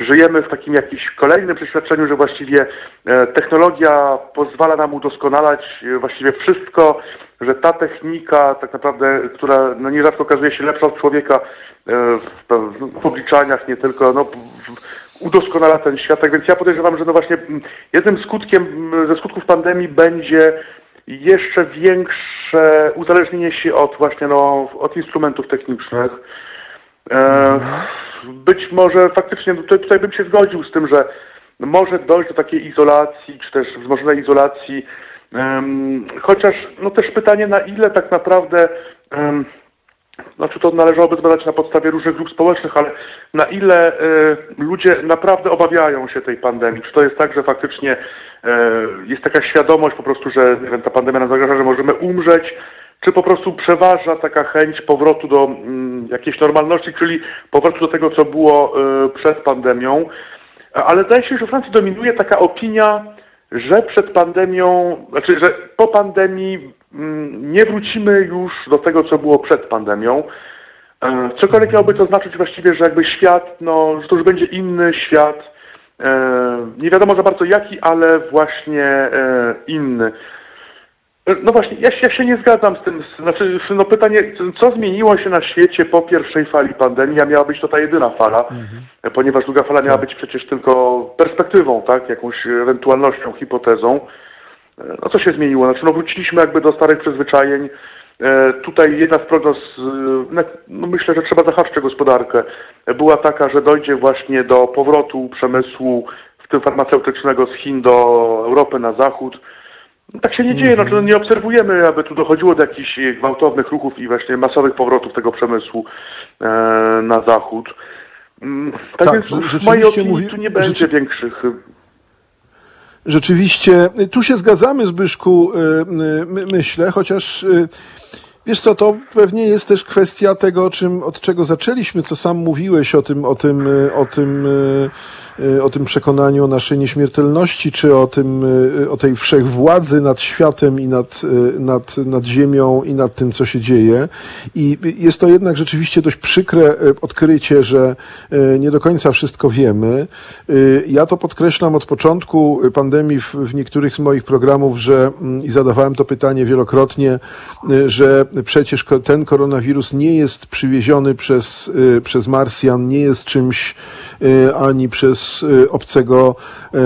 żyjemy w takim jakimś kolejnym przeświadczeniu, że właściwie e, technologia pozwala nam udoskonalać e, właściwie wszystko, że ta technika tak naprawdę, która no nierzadko okazuje się lepsza od człowieka e, w, w, obliczaniach, nie tylko, no, udoskonala ten świat. Tak więc ja podejrzewam, że no właśnie jednym skutkiem, ze skutków pandemii będzie jeszcze większe uzależnienie się od właśnie no, od instrumentów technicznych. E, być może faktycznie tutaj, tutaj bym się zgodził z tym, że może dojść do takiej izolacji, czy też wzmożonej izolacji, chociaż no też pytanie na ile tak naprawdę znaczy to należałoby zbadać na podstawie różnych grup społecznych, ale na ile e, ludzie naprawdę obawiają się tej pandemii? Czy to jest tak, że faktycznie e, jest taka świadomość po prostu, że wiem, ta pandemia nam zagraża, że możemy umrzeć, czy po prostu przeważa taka chęć powrotu do mm, jakiejś normalności, czyli powrotu do tego, co było e, przed pandemią? Ale zdaje się, że w Francji dominuje taka opinia, że przed pandemią, znaczy, że po pandemii mm, nie wrócimy już do tego, co było przed pandemią. E, Cokolwiek miałoby to znaczyć właściwie, że jakby świat, no, że to już będzie inny świat. E, nie wiadomo za bardzo jaki, ale właśnie e, inny. No właśnie, ja, się- ja się nie zgadzam z tym. Znaczy, no pytanie, co zmieniło się na świecie po pierwszej fali pandemii, a miała być to ta jedyna fala, e, ponieważ druga fala miała być przecież tylko perspektywą, tak, jakąś ewentualnością, hipotezą. No co się zmieniło? Znaczy, no wróciliśmy jakby do starych przyzwyczajeń. E, Tutaj jedna z prognoz, e, no, myślę, że trzeba zahaczyć gospodarkę, była taka, że dojdzie właśnie do powrotu przemysłu, w tym farmaceutycznego z Chin do Europy na zachód. No, tak się nie dzieje, znaczy no, nie obserwujemy, aby tu dochodziło do jakichś e, gwałtownych ruchów i właśnie masowych powrotów tego przemysłu e, na zachód. Mm, Tak, Tak, więc że- w mojej opinii mówi- tu nie będzie rzeczy- większych e, Rzeczywiście, tu się zgadzamy, Zbyszku, my- myślę, chociaż wiesz co, to pewnie jest też kwestia tego, czym, od czego zaczęliśmy, co sam mówiłeś o tym, o tym, y, o tym, y, y, o tym przekonaniu o naszej nieśmiertelności, czy o tym, o tej wszechwładzy nad światem i nad, nad, nad ziemią i nad tym, co się dzieje. I jest to jednak rzeczywiście dość przykre odkrycie, że nie do końca wszystko wiemy. Ja to podkreślam od początku pandemii w, w niektórych z moich programów, że mm, i zadawałem to pytanie wielokrotnie, że przecież ten koronawirus nie jest przywieziony przez, y, przez Marsjan, nie jest czymś ani przez y, obcego y,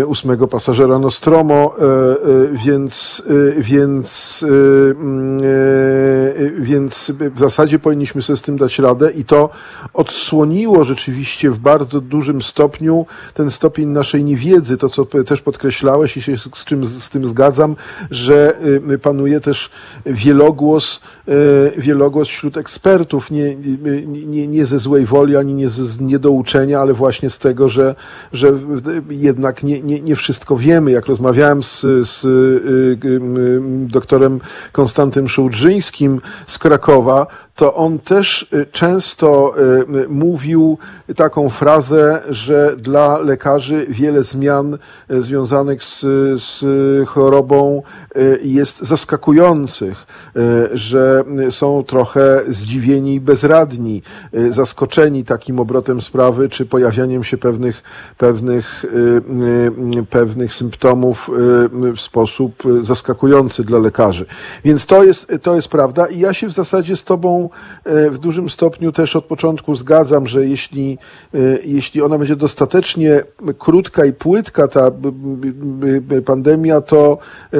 y, ósmego pasażera Nostromo, y, y, więc, y, więc, y, mm, y, więc w zasadzie powinniśmy sobie z tym dać radę i to odsłoniło rzeczywiście w bardzo dużym stopniu ten stopień naszej niewiedzy, to co też podkreślałeś i się z, czym z, tym zgadzam, że y, panuje też wielogłos, y, wielogłos wśród ekspertów, nie, nie, nie, ze złej woli, ani nie z niedouczenia, ale właśnie z tego, że, że jednak nie, nie, nie wszystko wiemy. Jak rozmawiałem z, z y, y, y, doktorem Konstantym Szołdrzyńskim z Krakowa, to on też y, często y, mówił taką frazę, że dla lekarzy wiele zmian y, związanych z, z chorobą jest zaskakujących, że są trochę zdziwieni i bezradni, zaskoczeni takim obrotem sprawy, czy pojawianiem się pewnych, pewnych, pewnych symptomów w sposób zaskakujący dla lekarzy. Więc to jest, to jest prawda i ja się w zasadzie z Tobą w dużym stopniu też od początku zgadzam, że jeśli, e, jeśli ona będzie dostatecznie krótka i płytka, ta pandemia, to, e,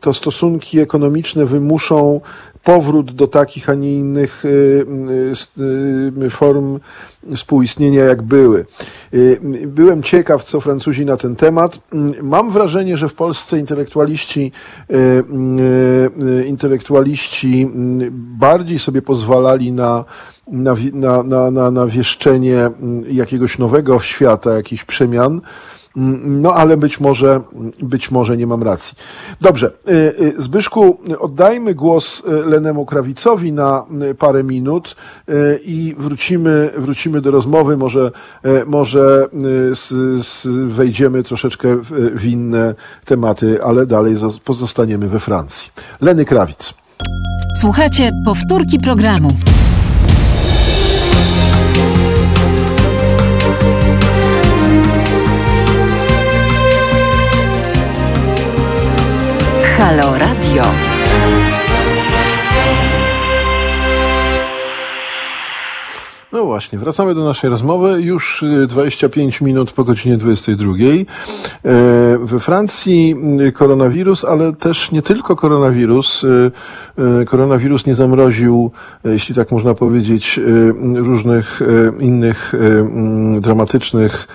to stosunki ekonomiczne wymuszą powrót do takich, a nie innych y, y, y, form współistnienia, jak były. Byłem ciekaw, co Francuzi na ten temat. Mm, Mam wrażenie, że w Polsce intelektualiści, intelektualiści mm, bardziej sobie pozwalali na, na, na, na, na wieszczenie mm, jakiegoś nowego świata, jakichś przemian. Mm, No, ale być może, być może nie mam racji. Dobrze, y, y, Zbyszku, oddajmy głos y, Lenemu Krawicowi na parę minut i wrócimy, wrócimy do rozmowy. Może, może s, s, wejdziemy troszeczkę w, inne tematy, ale dalej zos- pozostaniemy we Francji. Leny Krawic. Słuchajcie powtórki programu. Halo Radio. No właśnie, wracamy do naszej rozmowy. Już y, 25 minut po godzinie 22. E, We Francji y, koronawirus, ale też nie tylko koronawirus. Y, y, Koronawirus nie zamroził, y, jeśli tak można powiedzieć, y, różnych y, innych y, mm, dramatycznych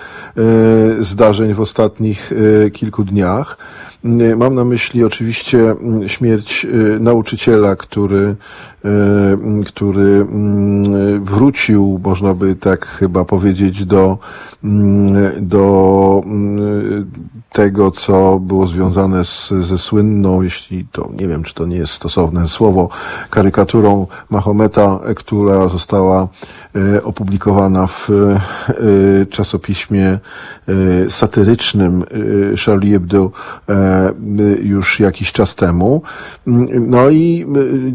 y, zdarzeń w ostatnich y, kilku dniach. Y, Mam na myśli oczywiście mm, śmierć y, nauczyciela, który, y, który mm, wrócił można by tak chyba powiedzieć do, mm, do mm, tego, co było związane z, ze słynną, jeśli to nie wiem, czy to nie jest stosowne słowo, karykaturą Mahometa, która została e, opublikowana w e, czasopiśmie e, satyrycznym Charlie Hebdo już jakiś czas temu. Mm, No i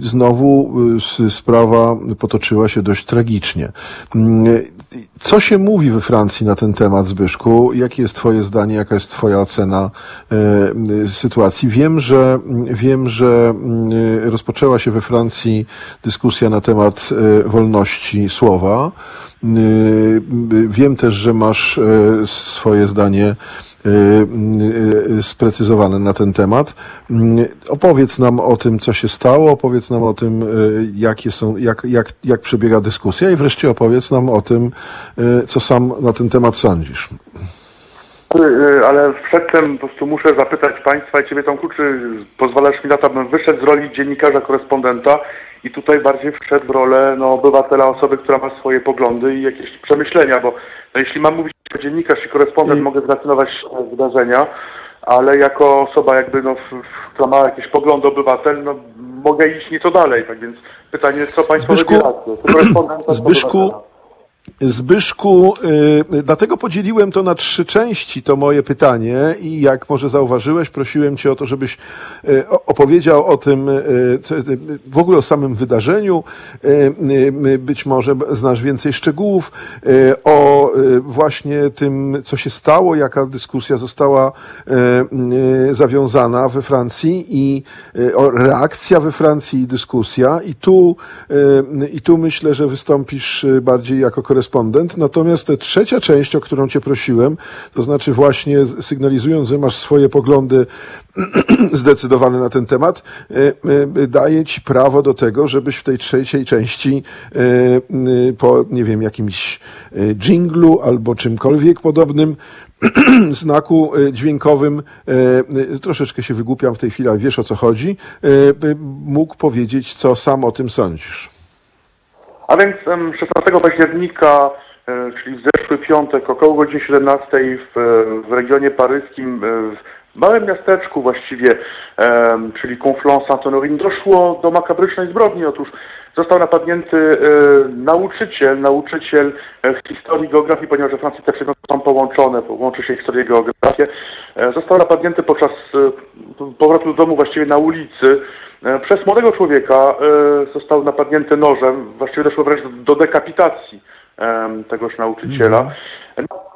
znowu sprawa potoczyła się dość tragicznie. Mm, Co się mówi we Francji na ten temat, Zbyszku? Jakie jest Twoje zdanie, jaka jest Twoja ocena e, sytuacji? Wiem, że wiem, że mm, rozpoczęła się we Francji dyskusja na temat e, wolności słowa. Y, Wiem też, że masz e, swoje zdanie e, sprecyzowane na ten temat. Mm, Opowiedz nam o tym, co się stało, opowiedz nam o tym, jakie są, jak, jak, jak przebiega dyskusja i wreszcie opowiedz nam o tym, co sam na ten temat sądzisz. Y, Ale przedtem po prostu muszę zapytać Państwa i Ciebie Tomku, czy pozwalasz mi na to, abym wyszedł z roli dziennikarza, korespondenta i tutaj bardziej wszedł w rolę no, obywatela, osoby, która ma swoje poglądy i jakieś przemyślenia, bo no, jeśli mam mówić jako dziennikarz i korespondent, I- mogę zrelacjonować e, wydarzenia, ale jako osoba jakby, no, która ma jakieś poglądy obywatel, no, mogę iść nieco dalej, tak więc pytanie, co Państwo Zbyszku- wybieracie? Zbyszku, obywatela? Zbyszku, y, dlatego podzieliłem to na trzy części, to moje pytanie. I jak może zauważyłeś, prosiłem Cię o to, żebyś y, opowiedział o tym, y, w ogóle o samym wydarzeniu, być może znasz więcej szczegółów, o właśnie tym, co się stało, jaka dyskusja została zawiązana we Francji i reakcja we Francji i dyskusja. I tu, i tu myślę, że wystąpisz bardziej jako korespondent. Natomiast trzecia część, o którą Cię prosiłem, to znaczy właśnie sygnalizując, że masz swoje poglądy zdecydowane na ten temat, y, y, daje Ci prawo do tego, żebyś w tej trzeciej części y, po, nie wiem, jakimś dżinglu albo czymkolwiek podobnym znaku dźwiękowym, troszeczkę się wygłupiam w tej chwili, ale wiesz o co chodzi, mógł powiedzieć, co sam o tym sądzisz. A więc em, 16 października, e, czyli w zeszły piątek, około godziny 17 w, w regionie paryskim, e, w małym miasteczku właściwie, czyli Conflans-Saint-Honorine, doszło do makabrycznej zbrodni. Otóż został napadnięty e, nauczyciel, nauczyciel historii geografii, ponieważ we Francji te przedmioty są połączone, łączy się historię i geografię. Został napadnięty podczas powrotu do domu właściwie na ulicy. E, Przez młodego człowieka e, został napadnięty nożem, właściwie doszło wręcz do dekapitacji em, tegoż nauczyciela.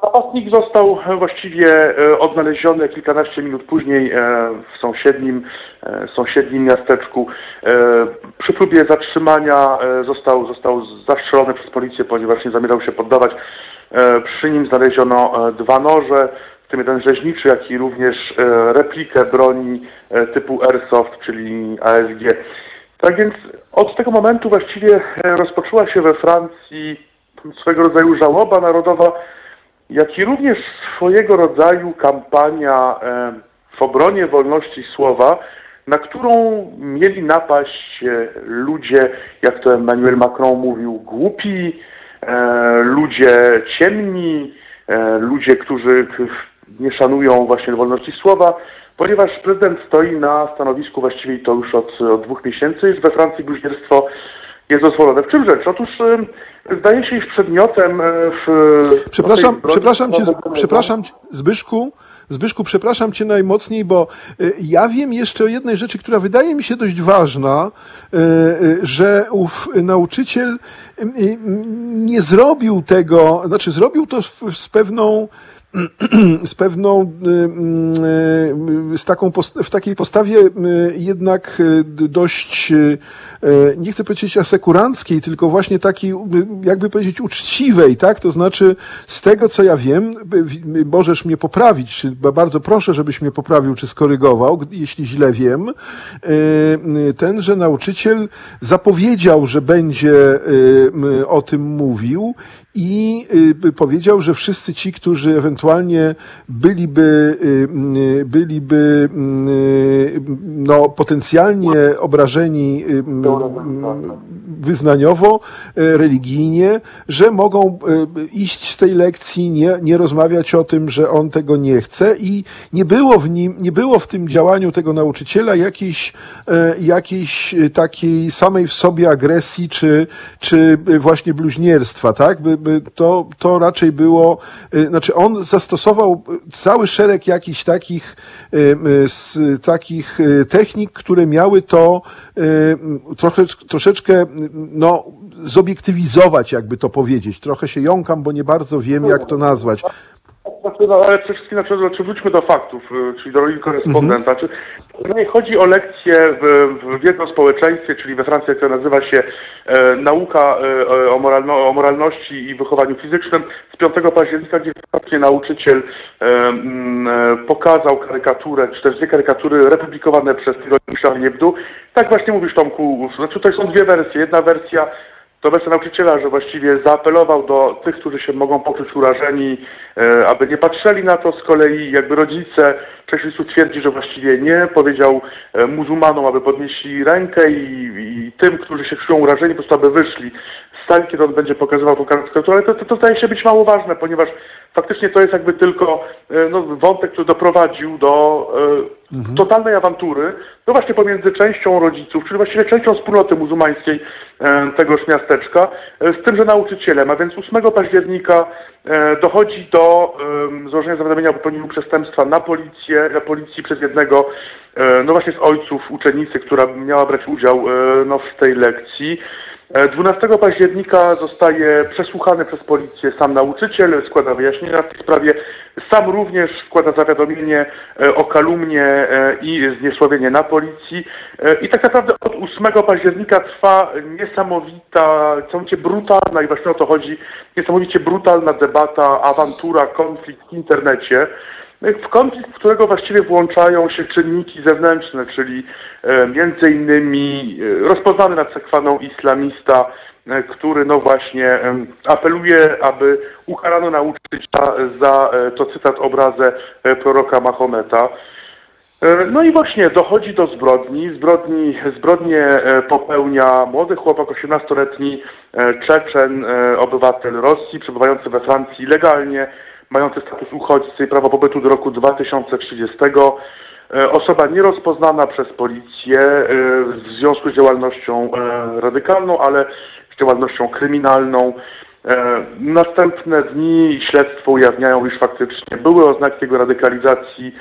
Napastnik został e, właściwie e, odnaleziony kilkanaście minut później e, w sąsiednim, e, sąsiednim miasteczku. E, Przy próbie zatrzymania e, został, został zastrzelony przez policję, ponieważ nie zamierzał się poddawać. E, Przy nim znaleziono e, dwa noże, w tym jeden rzeźniczy, jak i również e, replikę broni e, typu Airsoft, czyli ASG. Tak więc od tego momentu właściwie e, rozpoczęła się we Francji swego rodzaju żałoba narodowa, jak i również swojego rodzaju kampania w obronie wolności słowa, na którą mieli napaść ludzie, jak to Emmanuel Macron mówił, głupi, ludzie ciemni, ludzie, którzy nie szanują właśnie wolności słowa, ponieważ prezydent stoi na stanowisku właściwie to już od, od dwóch miesięcy, iż we Francji bluźnierstwo jest dozwolone. W czym rzecz? Otóż zdaje się, iż przedmiotem e, w Przepraszam, przepraszam cię, przepraszam, Zbyszku, Zbyszku, przepraszam cię najmocniej, bo y, ja wiem jeszcze o jednej rzeczy, która wydaje mi się dość ważna, y, y, że ów nauczyciel nie zrobił tego, znaczy zrobił to z pewną z pewną, y, y, z taką, w takiej postawie y, jednak dość, nie chcę powiedzieć asekuranckiej, tylko właśnie takiej, jakby powiedzieć, uczciwej, tak? To znaczy, z tego co ja wiem, możesz mnie poprawić, bardzo proszę, żebyś mnie poprawił, czy skorygował, jeśli źle wiem, e, e, tenże nauczyciel zapowiedział, że będzie o tym mówił i y, powiedział, że wszyscy ci, którzy ewentualnie byliby, y, m, byliby y, no, potencjalnie obrażeni y, wyznaniowo, religijnie, że mogą iść z tej lekcji, nie, nie rozmawiać o tym, że on tego nie chce i nie było w nim, nie było w tym działaniu tego nauczyciela jakiejś, e, jakiejś takiej samej w sobie agresji czy, czy właśnie bluźnierstwa, tak? By, to, to raczej było, e, znaczy on zastosował cały szereg jakichś takich, s- takich e, technik, które miały to trochę, troszeczkę no, zobiektywizować, jakby to powiedzieć. Trochę się jąkam, bo nie bardzo wiem, jak to nazwać. No, ale przede wszystkim znaczy, znaczy, wróćmy do faktów, y, czyli do roli korespondenta. Znaczy, no nie chodzi o lekcję w, w wiedzy o społeczeństwie, czyli we Francji to nazywa się e, nauka e, o, moralno, o moralności i wychowaniu fizycznym. Z 5 października, gdzie faktycznie nauczyciel e, mm, e, pokazał karykaturę, czy też dwie karykatury republikowane przez tygodnik Hebdo. Tak właśnie mówisz Tomku, znaczy tutaj są dwie wersje. Jedna wersja to wersja nauczyciela, że właściwie zaapelował do tych, którzy się mogą poczuć urażeni, e, aby nie patrzyli na to. Z kolei jakby rodzice, część rodziców twierdzi, że właściwie nie. Powiedział e, muzułmanom, aby podnieśli rękę i, i tym, którzy się czują urażeni, po prostu aby wyszli sali, kiedy on będzie pokazywał tą karykaturę. Ale to, to, to zdaje się być mało ważne, ponieważ faktycznie to jest jakby tylko e, no, wątek, który doprowadził do e, totalnej awantury, no właśnie pomiędzy częścią rodziców, czyli właściwie częścią wspólnoty muzułmańskiej e, tegoż miasteczka, z tymże nauczycielem. A więc 8 października dochodzi do złożenia zawiadomienia o popełnieniu przestępstwa na policję, na policji przez jednego, no właśnie z ojców uczennicy, która miała brać udział no, w tej lekcji. E, 12 października zostaje przesłuchany przez policję sam nauczyciel, składa wyjaśnienia w tej sprawie. Sam również składa zawiadomienie e, o kalumnie e, i zniesławienie na policji. E, I tak naprawdę od 8 października trwa niesamowita, całkowicie brutalna, i właśnie o to chodzi, niesamowicie brutalna debata, awantura, konflikt w internecie. W konflikt, w którego właściwie włączają się czynniki zewnętrzne, czyli e, między innymi e, rozpoznany nad sekwaną islamista, e, który no właśnie apeluje, aby ukarano nauczyciela za, to cytat, obrazę proroka Mahometa. No i właśnie dochodzi do zbrodni. Zbrodni zbrodnie popełnia młody chłopak, 18-letni e, Czeczen, obywatel Rosji, przebywający we Francji legalnie, mający status uchodźcy i prawo pobytu do roku 2030. E, Osoba nierozpoznana przez policję e, w związku z działalnością e, radykalną, ale z działalnością kryminalną. Następne dni śledztwo ujawniają, iż faktycznie były oznaki jego radykalizacji.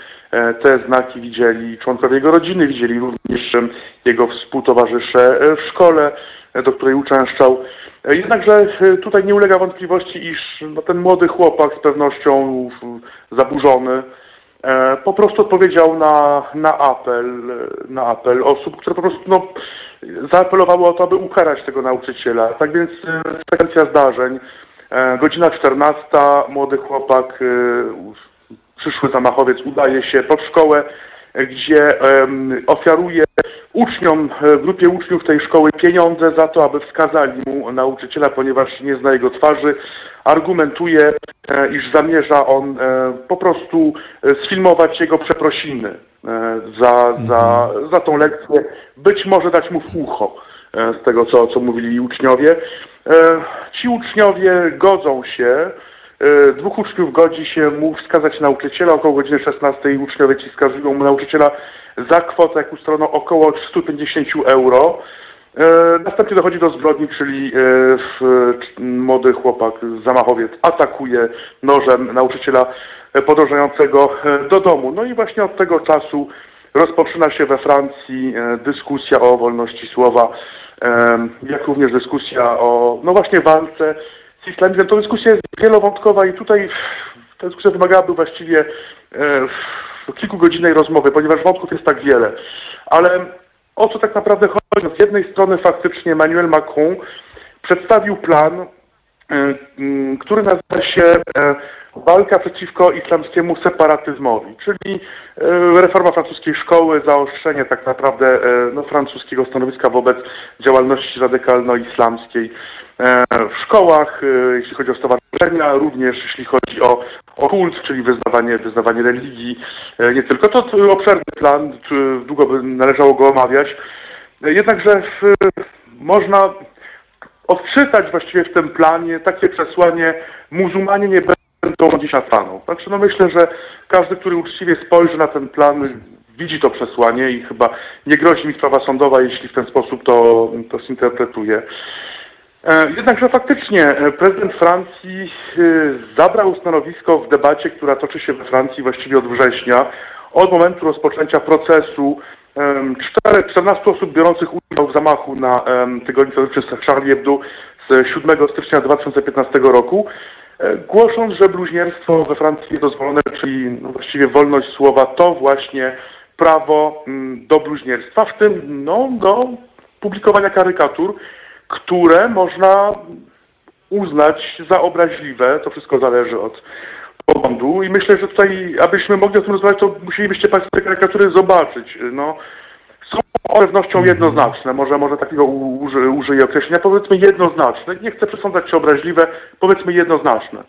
Te znaki widzieli członkowie jego rodziny, widzieli również jego współtowarzysze w szkole, do której uczęszczał. E, Jednakże e, tutaj nie ulega wątpliwości, iż no, ten młody chłopak z pewnością zaburzony e, po prostu odpowiedział na, na apel, e, na apel osób, które po prostu no, zaapelowały o to, aby ukarać tego nauczyciela. Tak więc sekwencja zdarzeń. E, Godzina 14, młody chłopak, e, przyszły zamachowiec udaje się pod szkołę, gdzie ofiaruje uczniom, e, grupie uczniów tej szkoły pieniądze za to, aby wskazali mu nauczyciela, ponieważ nie zna jego twarzy. Argumentuje, e, iż zamierza on e, po prostu sfilmować jego przeprosiny za, za, za tą lekcję, być może dać mu w ucho z tego, co, co mówili uczniowie. Ci uczniowie godzą się, Dwóch uczniów godzi się mu wskazać nauczyciela. Około godziny 16 uczniowie ci wskazują mu nauczyciela za kwotę, jak ustalono, około 150 euro. E, Następnie dochodzi do zbrodni, czyli e, młody chłopak, zamachowiec, atakuje nożem nauczyciela e, podążającego e, do domu. No i właśnie od tego czasu rozpoczyna się we Francji e, dyskusja o wolności słowa, e, jak również dyskusja o, no właśnie, walce islamizmem. To dyskusja jest wielowątkowa i tutaj ta dyskusja wymagałaby właściwie e, kilkugodzinnej rozmowy, ponieważ wątków jest tak wiele. Ale o co tak naprawdę chodzi? No, Z jednej strony faktycznie Emmanuel Macron przedstawił plan który nazywa się e, Walka przeciwko islamskiemu separatyzmowi, czyli e, reforma francuskiej szkoły, zaostrzenie tak naprawdę e, no, francuskiego stanowiska wobec działalności radykalno-islamskiej e, w szkołach, e, jeśli chodzi o stowarzyszenia, również jeśli chodzi o, o kult, czyli wyznawanie, wyznawanie religii. E, Nie tylko to, obszerny plan, długo by należało go omawiać. E, Jednakże w, można odczytać właściwie w tym planie takie przesłanie, muzułmanie nie będą rządzić Afganą. Znaczy no myślę, że każdy, który uczciwie spojrzy na ten plan, widzi to przesłanie i chyba nie grozi mi sprawa sądowa, jeśli w ten sposób to, to zinterpretuje. E, Jednakże faktycznie e, prezydent Francji e, zabrał stanowisko w debacie, która toczy się we Francji właściwie od września, od momentu rozpoczęcia procesu em, cztery- 14 osób biorących udział w zamachu na tygodniu przez Charlie Hebdo z 7 stycznia 2015 roku, e, głosząc, że bluźnierstwo we Francji jest dozwolone, czyli no, właściwie wolność słowa, to właśnie prawo mm, do bluźnierstwa, w tym no, do publikowania karykatur, które można uznać za obraźliwe. To wszystko zależy od poglądu i myślę, że tutaj, abyśmy mogli o tym rozmawiać, to musielibyście Państwo te karykatury zobaczyć. No, są z pewnością jednoznaczne, może, może takiego uży, użyję określenia, powiedzmy jednoznaczne. Nie chcę przesądzać czy obraźliwe, powiedzmy jednoznaczne.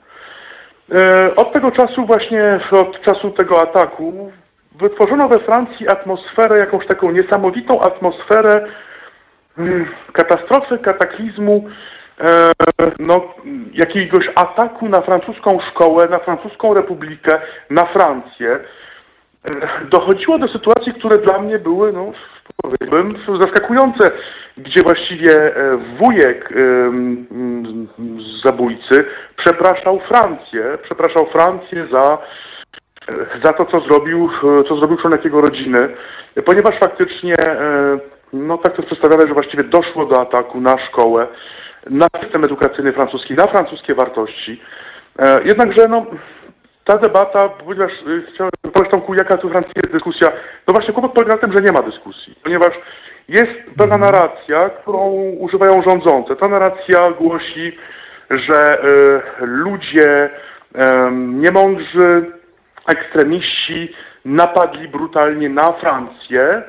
E, Od tego czasu właśnie, od czasu tego ataku, wytworzono we Francji atmosferę, jakąś taką niesamowitą atmosferę mm, katastrofy, kataklizmu, no, jakiegoś ataku na francuską szkołę, na francuską republikę, na Francję. E, Dochodziło do sytuacji, które dla mnie były, no, powiedziałbym, zaskakujące, gdzie właściwie e, wujek zabójcy przepraszał Francję, przepraszał Francję za za to, co zrobił, e, co zrobił członek jego rodziny, ponieważ faktycznie, e, no tak to jest że właściwie doszło do ataku na szkołę, na system edukacyjny francuski, na francuskie wartości. E, Jednakże, no, ta debata, ponieważ e, chciałem, Panie Tomku, jaka tu Francji jest dyskusja, no właśnie kłopot polega na tym, że nie ma dyskusji, ponieważ jest pewna narracja, którą używają rządzące. Ta narracja głosi, że e, ludzie e, niemądrzy, ekstremiści napadli brutalnie na Francję,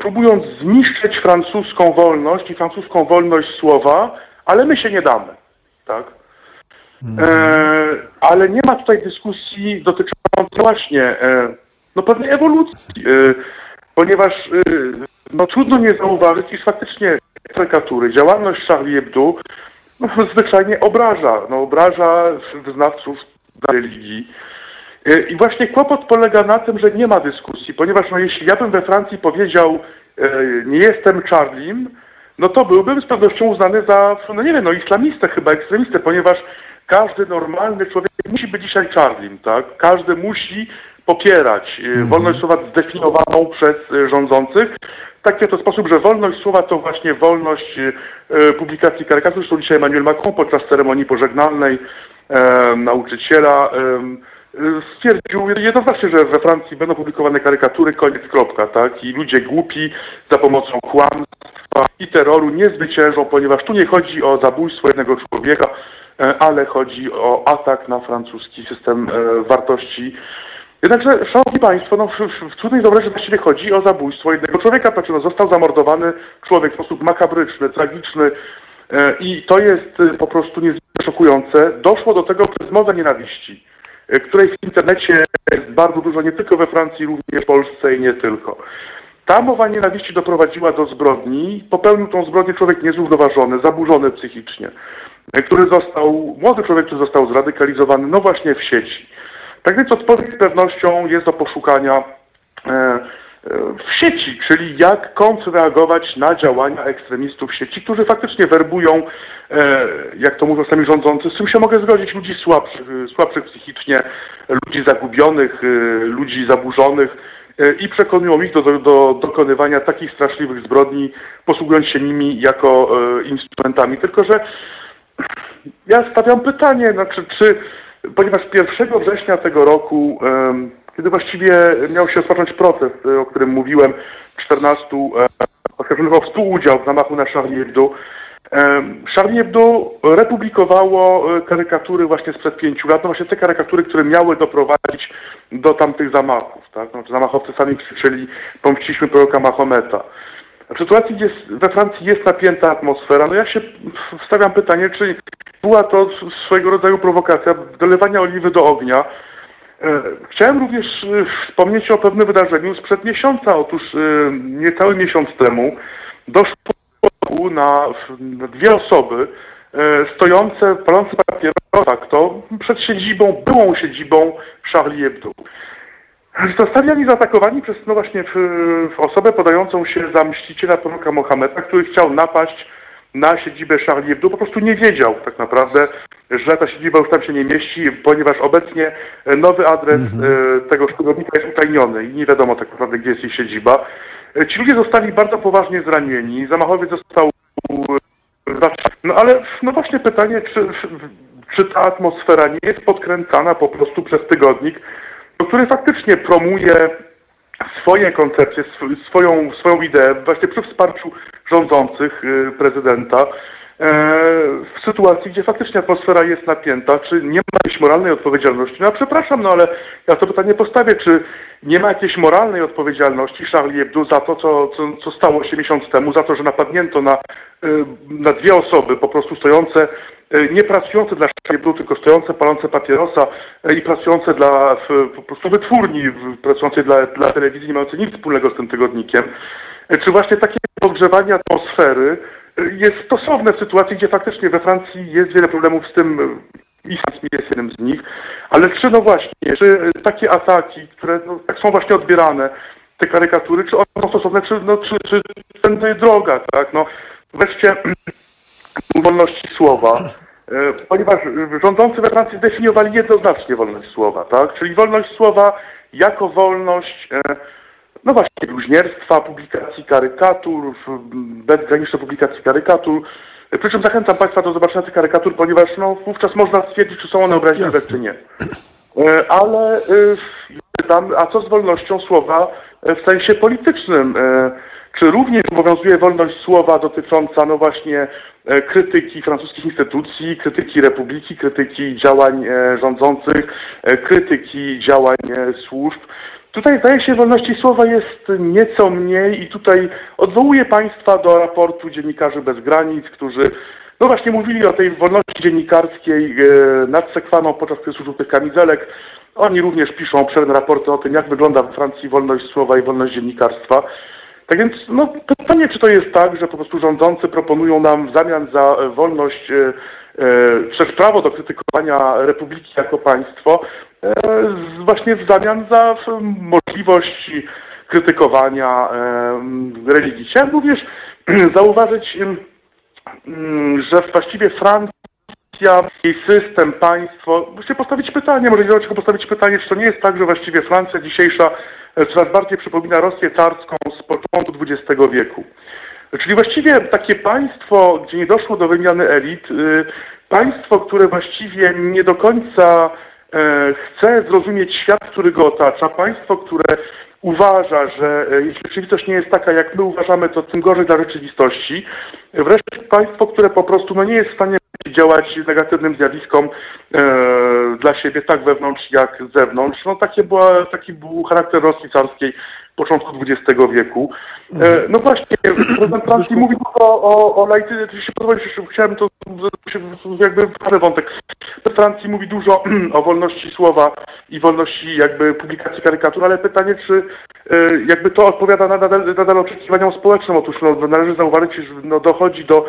próbując zniszczyć francuską wolność i francuską wolność słowa, ale my się nie damy. Tak? E, ale nie ma tutaj dyskusji dotyczącej właśnie e, no pewnej ewolucji, e, ponieważ e, no trudno nie zauważyć, iż faktycznie karykatury, działalność Charlie Hebdo no, zwyczajnie obraża, no, obraża wyznawców religii. I właśnie kłopot polega na tym, że nie ma dyskusji, ponieważ no, jeśli ja bym we Francji powiedział nie jestem Charlim, no to byłbym z pewnością uznany za, no nie wiem, no islamistę chyba, ekstremistę, ponieważ każdy normalny człowiek musi być dzisiaj Charlim, tak? Każdy musi popierać e, wolność słowa zdefiniowaną przez e, rządzących. W taki oto sposób, że wolność słowa to właśnie wolność e, publikacji karykatur. Zresztą dzisiaj Emmanuel Macron podczas ceremonii pożegnalnej e, nauczyciela e, stwierdził jednoznacznie, że we Francji będą publikowane karykatury, koniec, kropka, tak? I ludzie głupi za pomocą kłamstwa i terroru nie zwyciężą, ponieważ tu nie chodzi o zabójstwo jednego człowieka, e, ale chodzi o atak na francuski system e, wartości. Jednakże, szanowni państwo, no, w, w, trudnej wyobraźni właściwie chodzi o zabójstwo jednego człowieka, znaczy no, został zamordowany człowiek w sposób makabryczny, tragiczny e, i to jest e, po prostu niezwykle szokujące. Doszło do tego przez mowę nienawiści, której w internecie jest bardzo dużo, nie tylko we Francji, również w Polsce i nie tylko. Ta mowa nienawiści doprowadziła do zbrodni. Popełnił tą zbrodnię człowiek niezrównoważony, zaburzony psychicznie, e, który został, młody człowiek, który został zradykalizowany, no właśnie w sieci. Tak więc odpowiedź z pewnością jest do poszukania e, e, w sieci, czyli jak kontrreagować na działania ekstremistów w sieci, którzy faktycznie werbują, e, jak to mówią sami rządzący, z czym się mogę zgodzić, ludzi słabszych, e, słabszych psychicznie, ludzi zagubionych, e, ludzi zaburzonych e, i przekonują ich do, do, do dokonywania takich straszliwych zbrodni, posługując się nimi jako e, instrumentami. Tylko, że ja stawiam pytanie, znaczy, czy, ponieważ 1 września tego roku, kiedy właściwie miał się rozpocząć proces, e, o którym mówiłem, 14 e, oskarżonych o współudział w zamachu na Charlie Hebdo, Em, Charlie Hebdo republikowało e, karykatury właśnie sprzed pięciu lat, no właśnie te karykatury, które miały doprowadzić do tamtych zamachów, tak? No, zamachowcy sami krzyczeli, pomściliśmy proroka Mahometa. W sytuacji, gdzie we Francji jest napięta atmosfera, no ja się wstawiam pytanie, czy była to swojego rodzaju prowokacja, dolewania oliwy do ognia. E, Chciałem również e, wspomnieć o pewnym wydarzeniu sprzed miesiąca. Otóż e, niecały miesiąc temu doszło na, dwie osoby stojące, palące papierosa, kto przed siedzibą, byłą siedzibą Charlie Hebdo. Zostali oni zaatakowani przez no właśnie w, w osobę podającą się za mściciela proroka Mohameda, który chciał napaść na siedzibę Charlie Hebdo. Po prostu nie wiedział tak naprawdę, że ta siedziba już tam się nie mieści, ponieważ obecnie e, nowy adres e, tego szkodownika jest utajniony i nie wiadomo tak naprawdę, gdzie jest jej siedziba. E, Ci ludzie zostali bardzo poważnie zranieni. Zamachowiec został no ale no właśnie pytanie, czy, czy ta atmosfera nie jest podkręcana po prostu przez tygodnik, który faktycznie promuje swoje koncepcje, sw- swoją, swoją ideę, właśnie przy wsparciu rządzących y, prezydenta, e, w sytuacji, gdzie faktycznie atmosfera jest napięta, czy nie ma jakiejś moralnej odpowiedzialności? No przepraszam, no ale ja to pytanie postawię, czy nie ma jakiejś moralnej odpowiedzialności Charlie Hebdo za to, co, co, co stało się miesiąc temu, za to, że napadnięto na, y, na dwie osoby po prostu stojące, nie pracujące dla Hebdo, tylko stojące, palące papierosa y, i pracujące dla po prostu wytwórni, pracującej dla, dla telewizji, nie mające nic wspólnego z tym tygodnikiem. Y, Czy właśnie takie podgrzewanie atmosfery jest stosowne w sytuacji, gdzie faktycznie we Francji jest wiele problemów z tym, Islam jest jednym z nich, ale czy no właśnie, czy takie ataki, które no, tak są właśnie odbierane, te karykatury, czy one są stosowne, czy, no, czy, czy tędy droga, tak, no wreszcie wolności słowa, e, ponieważ e, rządzący we Francji zdefiniowali jednoznacznie wolność słowa, tak, czyli wolność słowa jako wolność e, no właśnie, bluźnierstwa, publikacji karykatur, bezgranicznej publikacji karykatur. Przy czym zachęcam Państwa do zobaczenia tych karykatur, ponieważ no, wówczas można stwierdzić, czy są one obraźliwe, czy nie. Ale pytam, a co z wolnością słowa w sensie politycznym? Czy również obowiązuje wolność słowa dotycząca, no właśnie, e, krytyki francuskich instytucji, krytyki republiki, krytyki działań e, rządzących, e, krytyki działań służb? Tutaj zdaje się wolności słowa jest nieco mniej i tutaj odwołuję Państwa do raportu Dziennikarzy Bez Granic, którzy no właśnie mówili o tej wolności dziennikarskiej nad sekwaną podczas kryzysu żółtych kamizelek. Oni również piszą obszerne raporty o tym, jak wygląda w Francji wolność słowa i wolność dziennikarstwa. Tak więc no, pytanie, czy to jest tak, że po prostu rządzący proponują nam w zamian za e, wolność, e, e, też prawo do krytykowania Republiki jako państwo, e, właśnie w zamian za możliwość krytykowania e, religii. Chciałem również zauważyć, mm, że właściwie Francja, jej system, państwo, muszę postawić pytanie, może nie tylko postawić pytanie, czy to nie jest tak, że właściwie Francja dzisiejsza coraz bardziej przypomina Rosję carską z początku XX wieku. Czyli właściwie takie państwo, gdzie nie doszło do wymiany elit, y, państwo, które właściwie nie do końca e, chce zrozumieć świat, który go otacza, państwo, które uważa, że jeśli rzeczywistość nie jest taka, jak my uważamy, to tym gorzej dla rzeczywistości. Wreszcie państwo, które po prostu no, nie jest w stanie działać negatywnym zjawiskom e, dla siebie, tak wewnątrz, jak z zewnątrz. No takie była, taki był charakter Rosji carskiej początku XX wieku. E, no właśnie, prezydent Francji mówi dużo o, o laicyzmie, jeśli pozwolisz, chciałem to jakby parę wątek. Prezydent Francji mówi dużo o wolności słowa i wolności jakby publikacji karykatur, ale pytanie, czy e, jakby to odpowiada nadal, nadal oczekiwaniom społecznym. Otóż no, należy zauważyć, że no, dochodzi do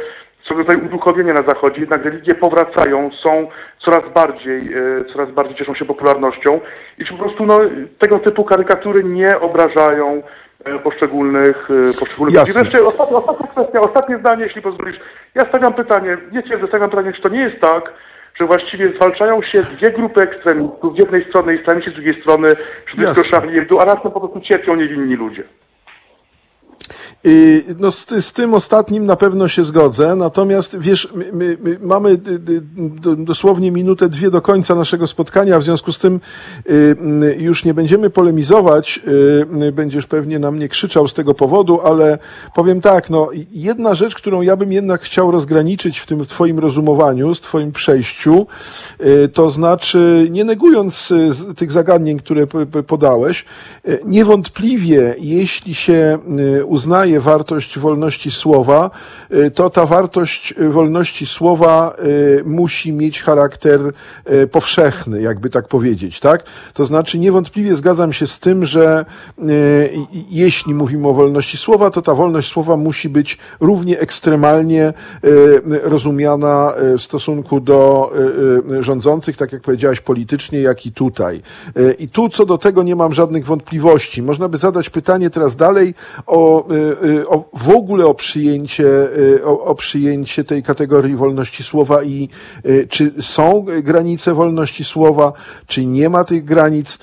swego rodzaju uduchowienia na Zachodzie, jednak religie powracają, są coraz bardziej, e, coraz bardziej cieszą się popularnością i czy po prostu no, tego typu karykatury nie obrażają e, poszczególnych, e, poszczególnych ludzi. Jasne. Wreszcie ostatnia, ostatnia kwestia, ostatnie zdanie, jeśli pozwolisz. Ja stawiam pytanie, nie twierdzę, stawiam pytanie, czy to nie jest tak, że właściwie zwalczają się dwie grupy ekstremistów, z jednej strony islamiści, z drugiej strony przeciwko Jasne. Charlie Hebdo, a razem po prostu cierpią niewinni ludzie. No z, z tym ostatnim na pewno się zgodzę, natomiast wiesz, my, my, my mamy dosłownie minutę, dwie do końca naszego spotkania, w związku z tym y, y, już nie będziemy polemizować, y, będziesz pewnie na mnie krzyczał z tego powodu, ale powiem tak, no jedna rzecz, którą ja bym jednak chciał rozgraniczyć w tym twoim rozumowaniu, z twoim przejściu, to znaczy, nie negując tych zagadnień, które podałeś, niewątpliwie, jeśli się uznaje wartość wolności słowa, y, to ta wartość y, wolności słowa y, musi mieć charakter powszechny, jakby tak powiedzieć, tak? To znaczy, niewątpliwie zgadzam się z tym, że jeśli mówimy o wolności słowa, to ta wolność słowa musi być równie ekstremalnie rozumiana w stosunku do rządzących, tak jak powiedziałaś, politycznie, jak i tutaj. I tu co do tego nie mam żadnych wątpliwości. Można by zadać pytanie teraz dalej o, y, y, o w ogóle o przyjęcie, y, o, o przyjęcie tej kategorii wolności słowa i czy są granice wolności słowa, czy nie ma tych granic,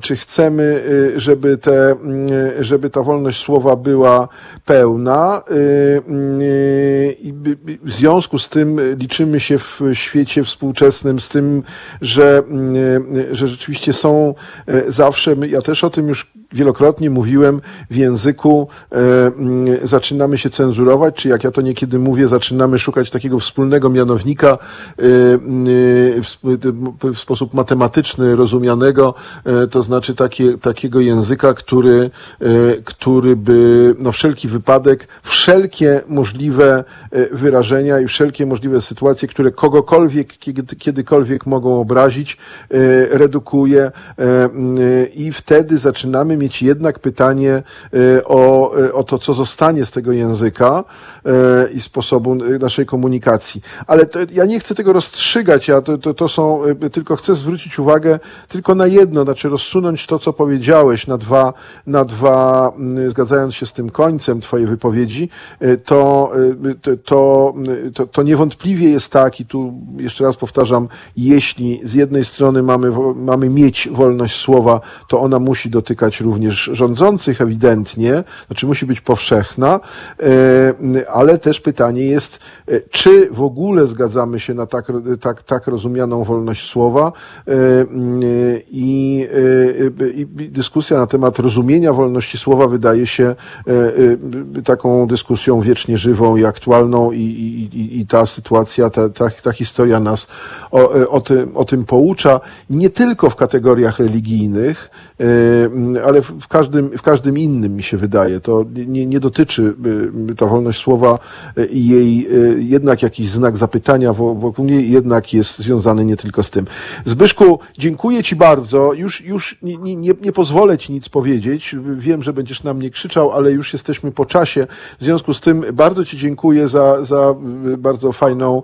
czy chcemy, żeby, te, żeby ta wolność słowa była pełna. w związku z tym liczymy się w świecie współczesnym z tym, że, że rzeczywiście są zawsze, ja też o tym już wielokrotnie mówiłem, w języku e, mm, zaczynamy się cenzurować, czy jak ja to niekiedy mówię, zaczynamy szukać takiego wspólnego mianownika e, mm, e, w, w sposób matematyczny rozumianego, e, to znaczy takie, takiego języka, który, e, który by na wszelki wypadek wszelkie możliwe e, wyrażenia i wszelkie możliwe sytuacje, które kogokolwiek kiedy, kiedykolwiek mogą obrazić, e, redukuje e, mm, e, i wtedy zaczynamy mieć jednak pytanie e, o, e, o to, co zostanie z tego języka e, i sposobu naszej komunikacji. Ale to, ja nie chcę tego rozstrzygać, ja to, to, to są, tylko chcę zwrócić uwagę tylko na jedno, znaczy rozsunąć to, co powiedziałeś na dwa, na dwa, mm, zgadzając się z tym końcem twojej wypowiedzi, to, to, to, to, niewątpliwie jest tak i tu jeszcze raz powtarzam, jeśli z jednej strony mamy, mamy mieć wolność słowa, to ona musi dotykać również rządzących ewidentnie, znaczy musi być powszechna, e, ale też pytanie jest, e, czy w ogóle zgadzamy się na tak, tak, tak rozumianą wolność słowa e, i, i dyskusja na temat rozumienia wolności słowa wydaje się taką dyskusją wiecznie żywą i aktualną i, i, i- ta sytuacja, ta, ta, ta historia nas o, o, tym, o tym poucza, nie tylko w kategoriach religijnych, ale w, każdym, w każdym innym mi się wydaje. To nie, nie dotyczy e, ta wolność słowa e, i jej jednak jakiś znak zapytania wo- wokół niej jednak jest związany nie tylko z tym. Zbyszku, dziękuję Ci bardzo. Już, już nie, nie, nie pozwolę Ci nic powiedzieć. Wiem, że będziesz na mnie krzyczał, ale już jesteśmy po czasie. W związku z tym bardzo Ci dziękuję za, za y, bardzo fajną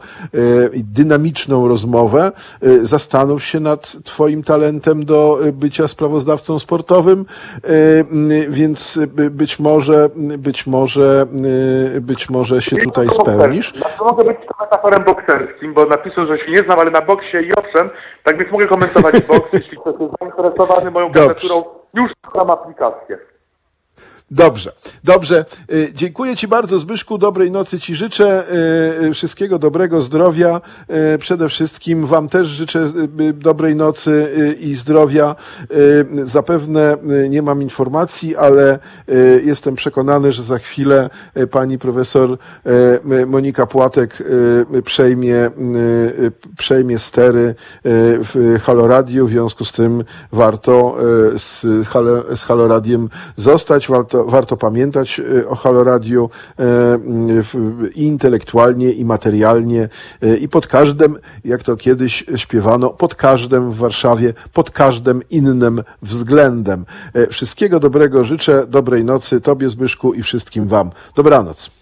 i dynamiczną rozmowę. Zastanów się nad Twoim talentem do bycia sprawozdawcą sportowym, więc by- być może, być może, e, być może się tutaj spełnisz. Znaczy, mogę być komentatorem bokserskim, bo napiszą, że się nie znam, ale na boksie i owszem, tak więc mogę komentować boks, jeśli ktoś jest zainteresowany moją kandydaturą, już mam aplikację. Dobrze, dobrze. Y, Dziękuję Ci bardzo, Zbyszku. Dobrej nocy Ci życzę. y, y, Wszystkiego dobrego, zdrowia. Przede wszystkim Wam też życzę dobrej nocy i zdrowia. Zapewne nie mam informacji, ale jestem przekonany, że za chwilę pani profesor Monika Płatek przejmie, przejmie stery w Halo Radio. W związku z tym warto z, z Halo Radiem zostać, warto, warto pamiętać y, o Halo Radio y, w- i intelektualnie, i materialnie, y, i pod każdym, jak to kiedyś śpiewano, pod każdym w Warszawie, pod każdym innym względem. Y, Wszystkiego dobrego życzę, dobrej nocy Tobie Zbyszku i wszystkim Wam. Dobranoc.